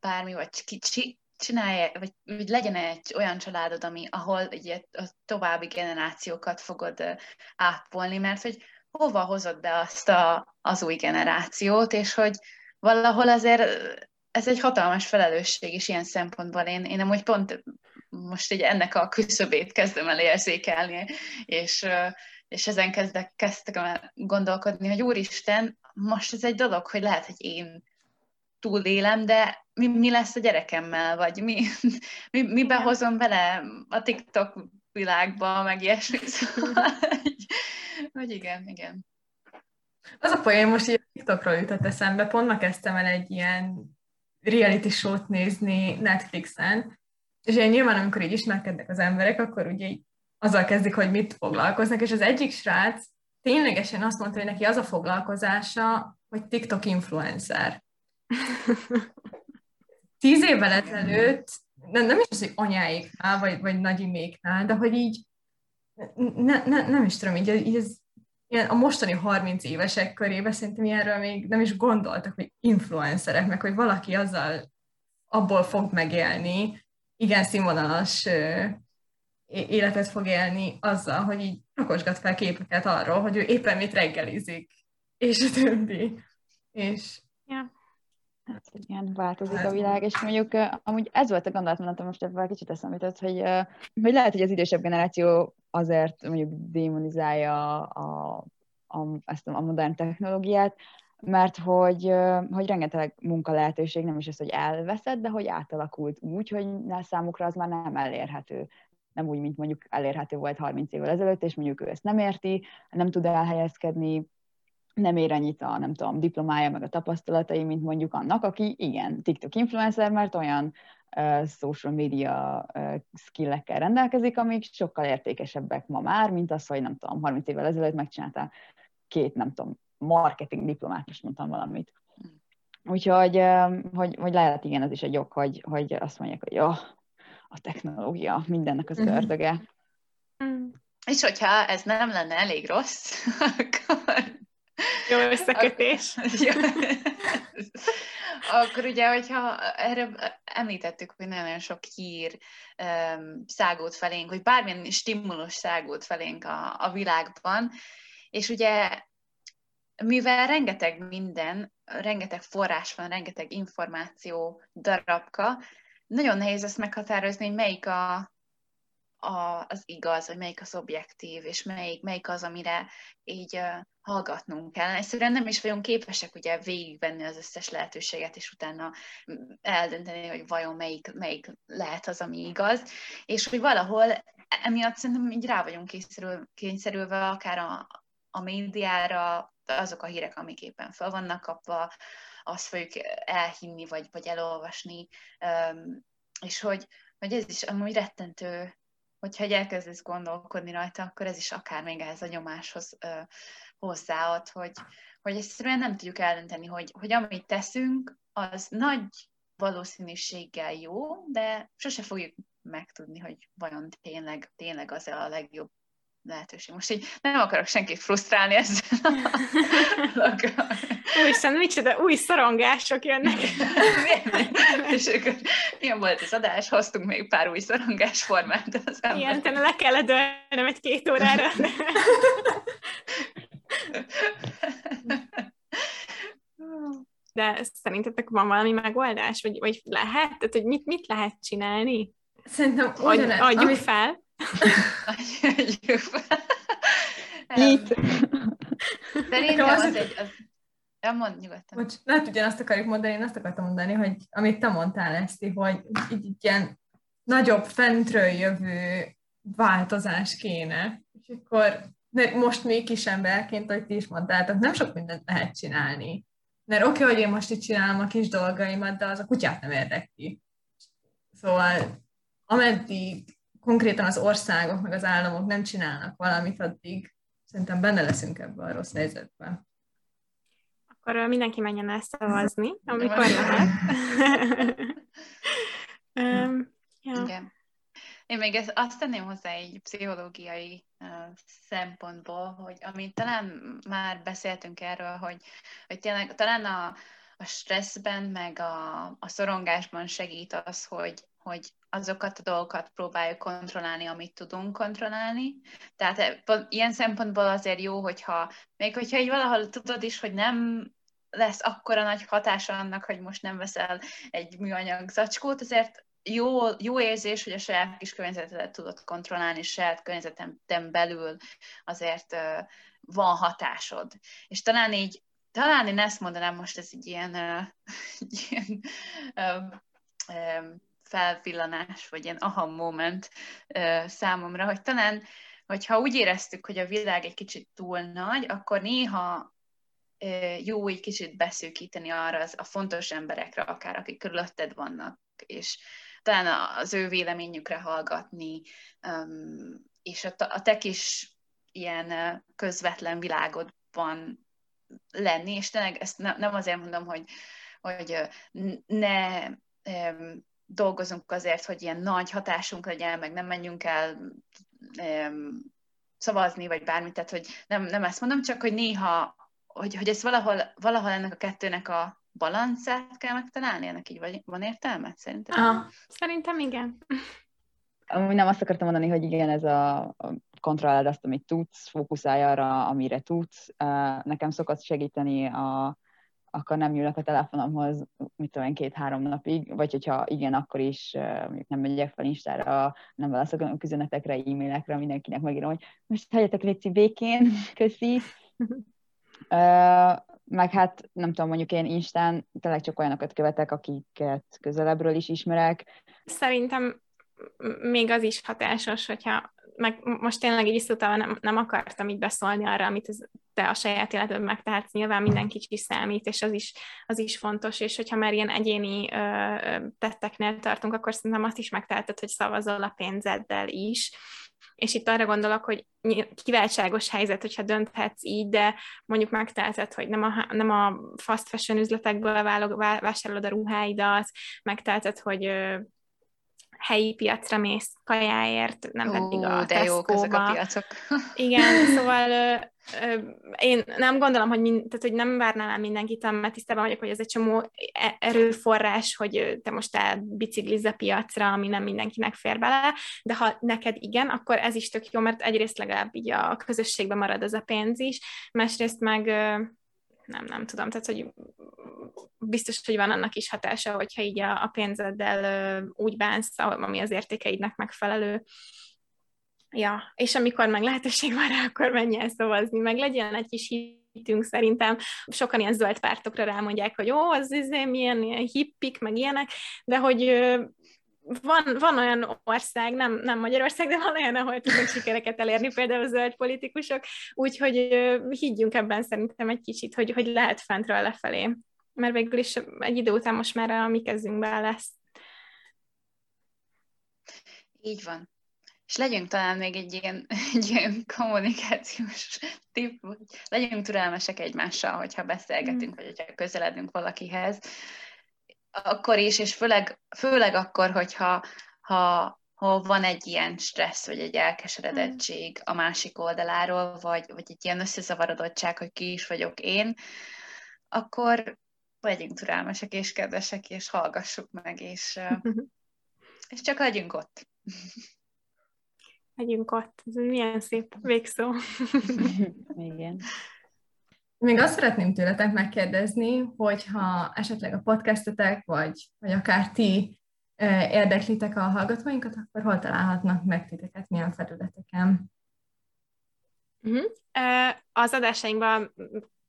bármi, vagy kicsi, csinálja, vagy, vagy legyen egy olyan családod, ami, ahol ugye, a további generációkat fogod ápolni, mert hogy hova hozod be azt a, az új generációt, és hogy valahol azért ez egy hatalmas felelősség is ilyen szempontból. Én, én amúgy pont most így ennek a küszöbét kezdem el érzékelni, és, és ezen kezdek, kezdtek el gondolkodni, hogy úristen, most ez egy dolog, hogy lehet, hogy én túlélem, de mi, mi lesz a gyerekemmel, vagy mi, mi, mi behozom bele a TikTok világba, meg ilyesmi, szóval, hogy, hogy igen, igen. Az a poén most így TikTokról jutott eszembe, pont ma kezdtem el egy ilyen reality show-t nézni Netflixen, és én nyilván, amikor így ismerkednek az emberek, akkor ugye így azzal kezdik, hogy mit foglalkoznak, és az egyik srác ténylegesen azt mondta, hogy neki az a foglalkozása, hogy TikTok influencer. Tíz évvel ezelőtt, nem, nem is az, hogy anyáiknál, vagy, vagy nagyiméknál, de hogy így ne, ne, nem is tudom, így, így ez ilyen a mostani 30 évesek körében szerintem ilyenről még nem is gondoltak, hogy influencerek, meg hogy valaki azzal abból fog megélni, igen színvonalas életet fog élni azzal, hogy így rakosgat fel képeket arról, hogy ő éppen mit reggelizik, és a többi. És. Hát igen, változik a világ, és mondjuk amúgy ez volt a gondolatmenetem most ebben kicsit eszembe jutott, hogy, hogy lehet, hogy az idősebb generáció azért mondjuk démonizálja a, a a, ezt a modern technológiát, mert hogy, hogy rengeteg munka lehetőség nem is az, hogy elveszett, de hogy átalakult úgy, hogy számukra az már nem elérhető. Nem úgy, mint mondjuk elérhető volt 30 évvel ezelőtt, és mondjuk ő ezt nem érti, nem tud elhelyezkedni, nem ér ennyit a, nem tudom, diplomája, meg a tapasztalatai, mint mondjuk annak, aki igen, TikTok influencer, mert olyan uh, social media uh, skillekkel rendelkezik, amik sokkal értékesebbek ma már, mint az, hogy nem tudom, 30 évvel ezelőtt megcsinálta két, nem tudom, marketing diplomát, most mondtam valamit. Úgyhogy hogy, hogy lehet igen, ez is egy ok, hogy, hogy azt mondják, hogy jó, a technológia mindennek az mhm. ördöge. Mm. És hogyha ez nem lenne elég rossz, akkor... Jó összekötés. akkor ugye, hogyha erre említettük, hogy nagyon sok hír um, szágult felénk, hogy bármilyen stimulus szágult felénk a, a világban, és ugye mivel rengeteg minden, rengeteg forrás van, rengeteg információ darabka, nagyon nehéz ezt meghatározni, hogy melyik a, a, az igaz, vagy melyik az objektív, és melyik, melyik az, amire így uh, hallgatnunk kell. Egyszerűen nem is vagyunk képesek ugye végigvenni az összes lehetőséget, és utána eldönteni, hogy vajon melyik, melyik lehet az, ami igaz, és hogy valahol emiatt szerintem így rá vagyunk kényszerül, kényszerülve akár a, a médiára, azok a hírek, amik éppen fel vannak kapva, azt fogjuk elhinni, vagy, vagy elolvasni, és hogy, hogy ez is amúgy rettentő, hogyha egy elkezdesz gondolkodni rajta, akkor ez is akár még ehhez a nyomáshoz hozzáad, hogy, hogy egyszerűen nem tudjuk eldönteni, hogy, hogy amit teszünk, az nagy valószínűséggel jó, de sose fogjuk megtudni, hogy vajon tényleg, tényleg az a legjobb lehetőség. Most így nem akarok senkit frusztrálni ezzel a Úristen, micsoda új szorongások jönnek. és akkor milyen volt az adás, hoztunk még pár új szorongás formát az. Igen, te le kellett dőlnem egy két órára. De szerintetek van valami megoldás? Vagy, vagy lehet? Tehát, hogy mit, mit lehet csinálni? Szerintem ugyanez. Adjuk amit... fel. Itt. Szerintem az egy... Az... Ja, mondd nyugodtan. Bocs, lehet ugyanazt akarjuk mondani, én azt akartam mondani, hogy amit te mondtál, Eszti, hogy így, így ilyen nagyobb fentről jövő változás kéne. És akkor most mi kis emberként, ahogy ti is mondtátok, nem sok mindent lehet csinálni. Mert oké, okay, hogy én most itt csinálom a kis dolgaimat, de az a kutyát nem érdekli. Szóval ameddig konkrétan az országok, meg az államok nem csinálnak valamit, addig szerintem benne leszünk ebben a rossz helyzetben. Akkor mindenki menjen el szavazni, amikor lehet. um, ja. Igen. Én még ezt, azt tenném hozzá egy pszichológiai uh, szempontból, hogy amit talán már beszéltünk erről, hogy, hogy tényleg talán a, a stresszben, meg a, a szorongásban segít az, hogy, hogy azokat a dolgokat próbáljuk kontrollálni, amit tudunk kontrollálni. Tehát e, ilyen szempontból azért jó, hogyha még hogyha így valahol tudod is, hogy nem lesz akkora nagy hatása annak, hogy most nem veszel egy műanyag zacskót, azért jó, jó érzés, hogy a saját kis környezetedet tudod kontrollálni, és saját környezetem belül azért uh, van hatásod. És talán így, talán én ezt mondanám most, ez egy ilyen, uh, egy ilyen um, felvillanás, vagy ilyen aha moment számomra, hogy talán, hogyha úgy éreztük, hogy a világ egy kicsit túl nagy, akkor néha jó egy kicsit beszűkíteni arra az, a fontos emberekre, akár akik körülötted vannak, és talán az ő véleményükre hallgatni, és a, a te kis ilyen közvetlen világodban lenni, és tényleg ezt nem azért mondom, hogy, hogy ne dolgozunk azért, hogy ilyen nagy hatásunk legyen, meg nem menjünk el um, szavazni, vagy bármit, tehát hogy nem, nem ezt mondom, csak hogy néha, hogy, hogy ez valahol, valahol ennek a kettőnek a balanszát kell megtalálni, ennek így vagy, van értelme szerintem? Aha, szerintem igen. Amúgy nem azt akartam mondani, hogy igen, ez a, a kontrolláld azt, amit tudsz, fókuszálj arra, amire tudsz. Nekem szokott segíteni a, akkor nem nyúlok a telefonomhoz, mit tudom én, két-három napig, vagy hogyha igen, akkor is mondjuk nem megyek fel Instára, nem válaszolok a üzenetekre, e-mailekre, mindenkinek megírom, hogy most hagyjatok légy békén, köszi, meg hát nem tudom, mondjuk én Instán tényleg csak olyanokat követek, akiket közelebbről is ismerek. Szerintem még az is hatásos, hogyha meg most tényleg így visszatava nem, nem akartam így beszólni arra, amit te a saját életedben megtehetsz, nyilván minden kicsi számít, és az is, az is fontos, és hogyha már ilyen egyéni ö, tetteknél tartunk, akkor szerintem azt is megteheted, hogy szavazol a pénzeddel is, és itt arra gondolok, hogy kiváltságos helyzet, hogyha dönthetsz így, de mondjuk megteheted, hogy nem a, nem a fast fashion üzletekből vásárolod a ruháidat, megteheted, hogy helyi piacra mész kajáért, nem pedig a de jók ezek a piacok. Igen, szóval ö, ö, én nem gondolom, hogy, mind, tehát, hogy nem várnám el mindenkit, mert tisztában vagyok, hogy ez egy csomó e, erőforrás, hogy te most elbiciklizz a piacra, ami nem mindenkinek fér bele, de ha neked igen, akkor ez is tök jó, mert egyrészt legalább így a közösségben marad ez a pénz is, másrészt meg nem, nem tudom, tehát hogy biztos, hogy van annak is hatása, hogyha így a, a pénzeddel úgy bánsz, ami az értékeidnek megfelelő. Ja, és amikor meg lehetőség van rá, akkor menj el szavazni, meg legyen egy kis hitünk szerintem. Sokan ilyen zöld pártokra rámondják, hogy ó, az izé, milyen ilyen hippik, meg ilyenek, de hogy van, van olyan ország, nem, nem Magyarország, de van olyan, ahol tudnak sikereket elérni, például a zöld politikusok, úgyhogy higgyünk ebben szerintem egy kicsit, hogy, hogy lehet fentről lefelé. Mert végül is egy idő után most már a mi kezünkben lesz. Így van. És legyünk talán még egy ilyen, egy ilyen kommunikációs tipp, hogy legyünk türelmesek egymással, hogyha beszélgetünk, mm. vagy hogyha közeledünk valakihez, akkor is, és főleg, főleg akkor, hogyha ha, ha van egy ilyen stressz, vagy egy elkeseredettség a másik oldaláról, vagy, vagy egy ilyen összezavarodottság, hogy ki is vagyok én, akkor legyünk türelmesek és kedvesek, és hallgassuk meg, és, és csak legyünk ott. Legyünk ott. Ez milyen szép végszó. Igen. Még azt szeretném tőletek megkérdezni, hogyha esetleg a podcastetek, vagy, vagy akár ti érdeklitek a hallgatóinkat, akkor hol találhatnak meg titeket, milyen felületeken? Uh-huh. Az adásainkban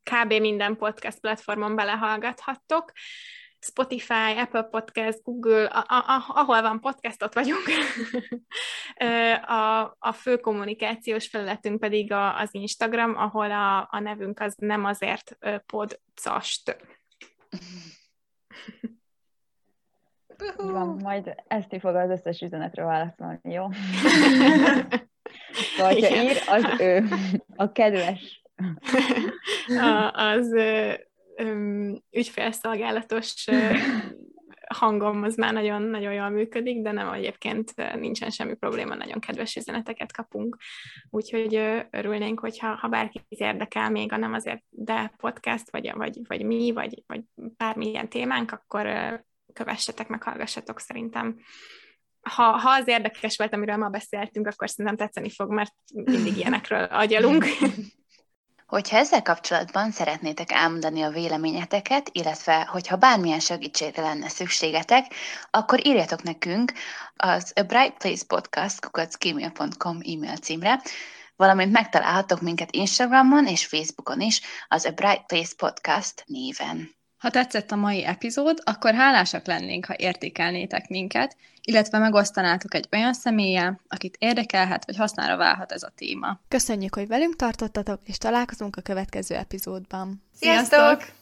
kb. minden podcast platformon belehallgathattok. Spotify, Apple Podcast, Google, a, a, ahol van podcast, ott vagyunk. a, a fő kommunikációs felületünk pedig a, az Instagram, ahol a, a nevünk az nem azért podcast. Van, majd ezt fog az összes üzenetre válaszolni, jó? Vagy ha ír, az ő, a kedves. A, az ügyfélszolgálatos hangom az már nagyon-nagyon jól működik, de nem egyébként nincsen semmi probléma, nagyon kedves üzeneteket kapunk. Úgyhogy örülnénk, hogyha ha bárki érdekel még a nem azért, de podcast, vagy, vagy, vagy mi, vagy, vagy bármilyen témánk, akkor kövessetek, meg hallgassatok szerintem. Ha, ha az érdekes volt, amiről ma beszéltünk, akkor szerintem tetszeni fog, mert mindig ilyenekről agyalunk. Hogyha ezzel kapcsolatban szeretnétek elmondani a véleményeteket, illetve hogyha bármilyen segítségre lenne szükségetek, akkor írjatok nekünk az A Bright Place Podcast kukacgmail.com e-mail címre, valamint megtalálhatok minket Instagramon és Facebookon is az A Bright Place Podcast néven. Ha tetszett a mai epizód, akkor hálásak lennénk, ha értékelnétek minket, illetve megosztanátok egy olyan személlyel, akit érdekelhet vagy hasznára válhat ez a téma. Köszönjük, hogy velünk tartottatok, és találkozunk a következő epizódban. Sziasztok! Sziasztok!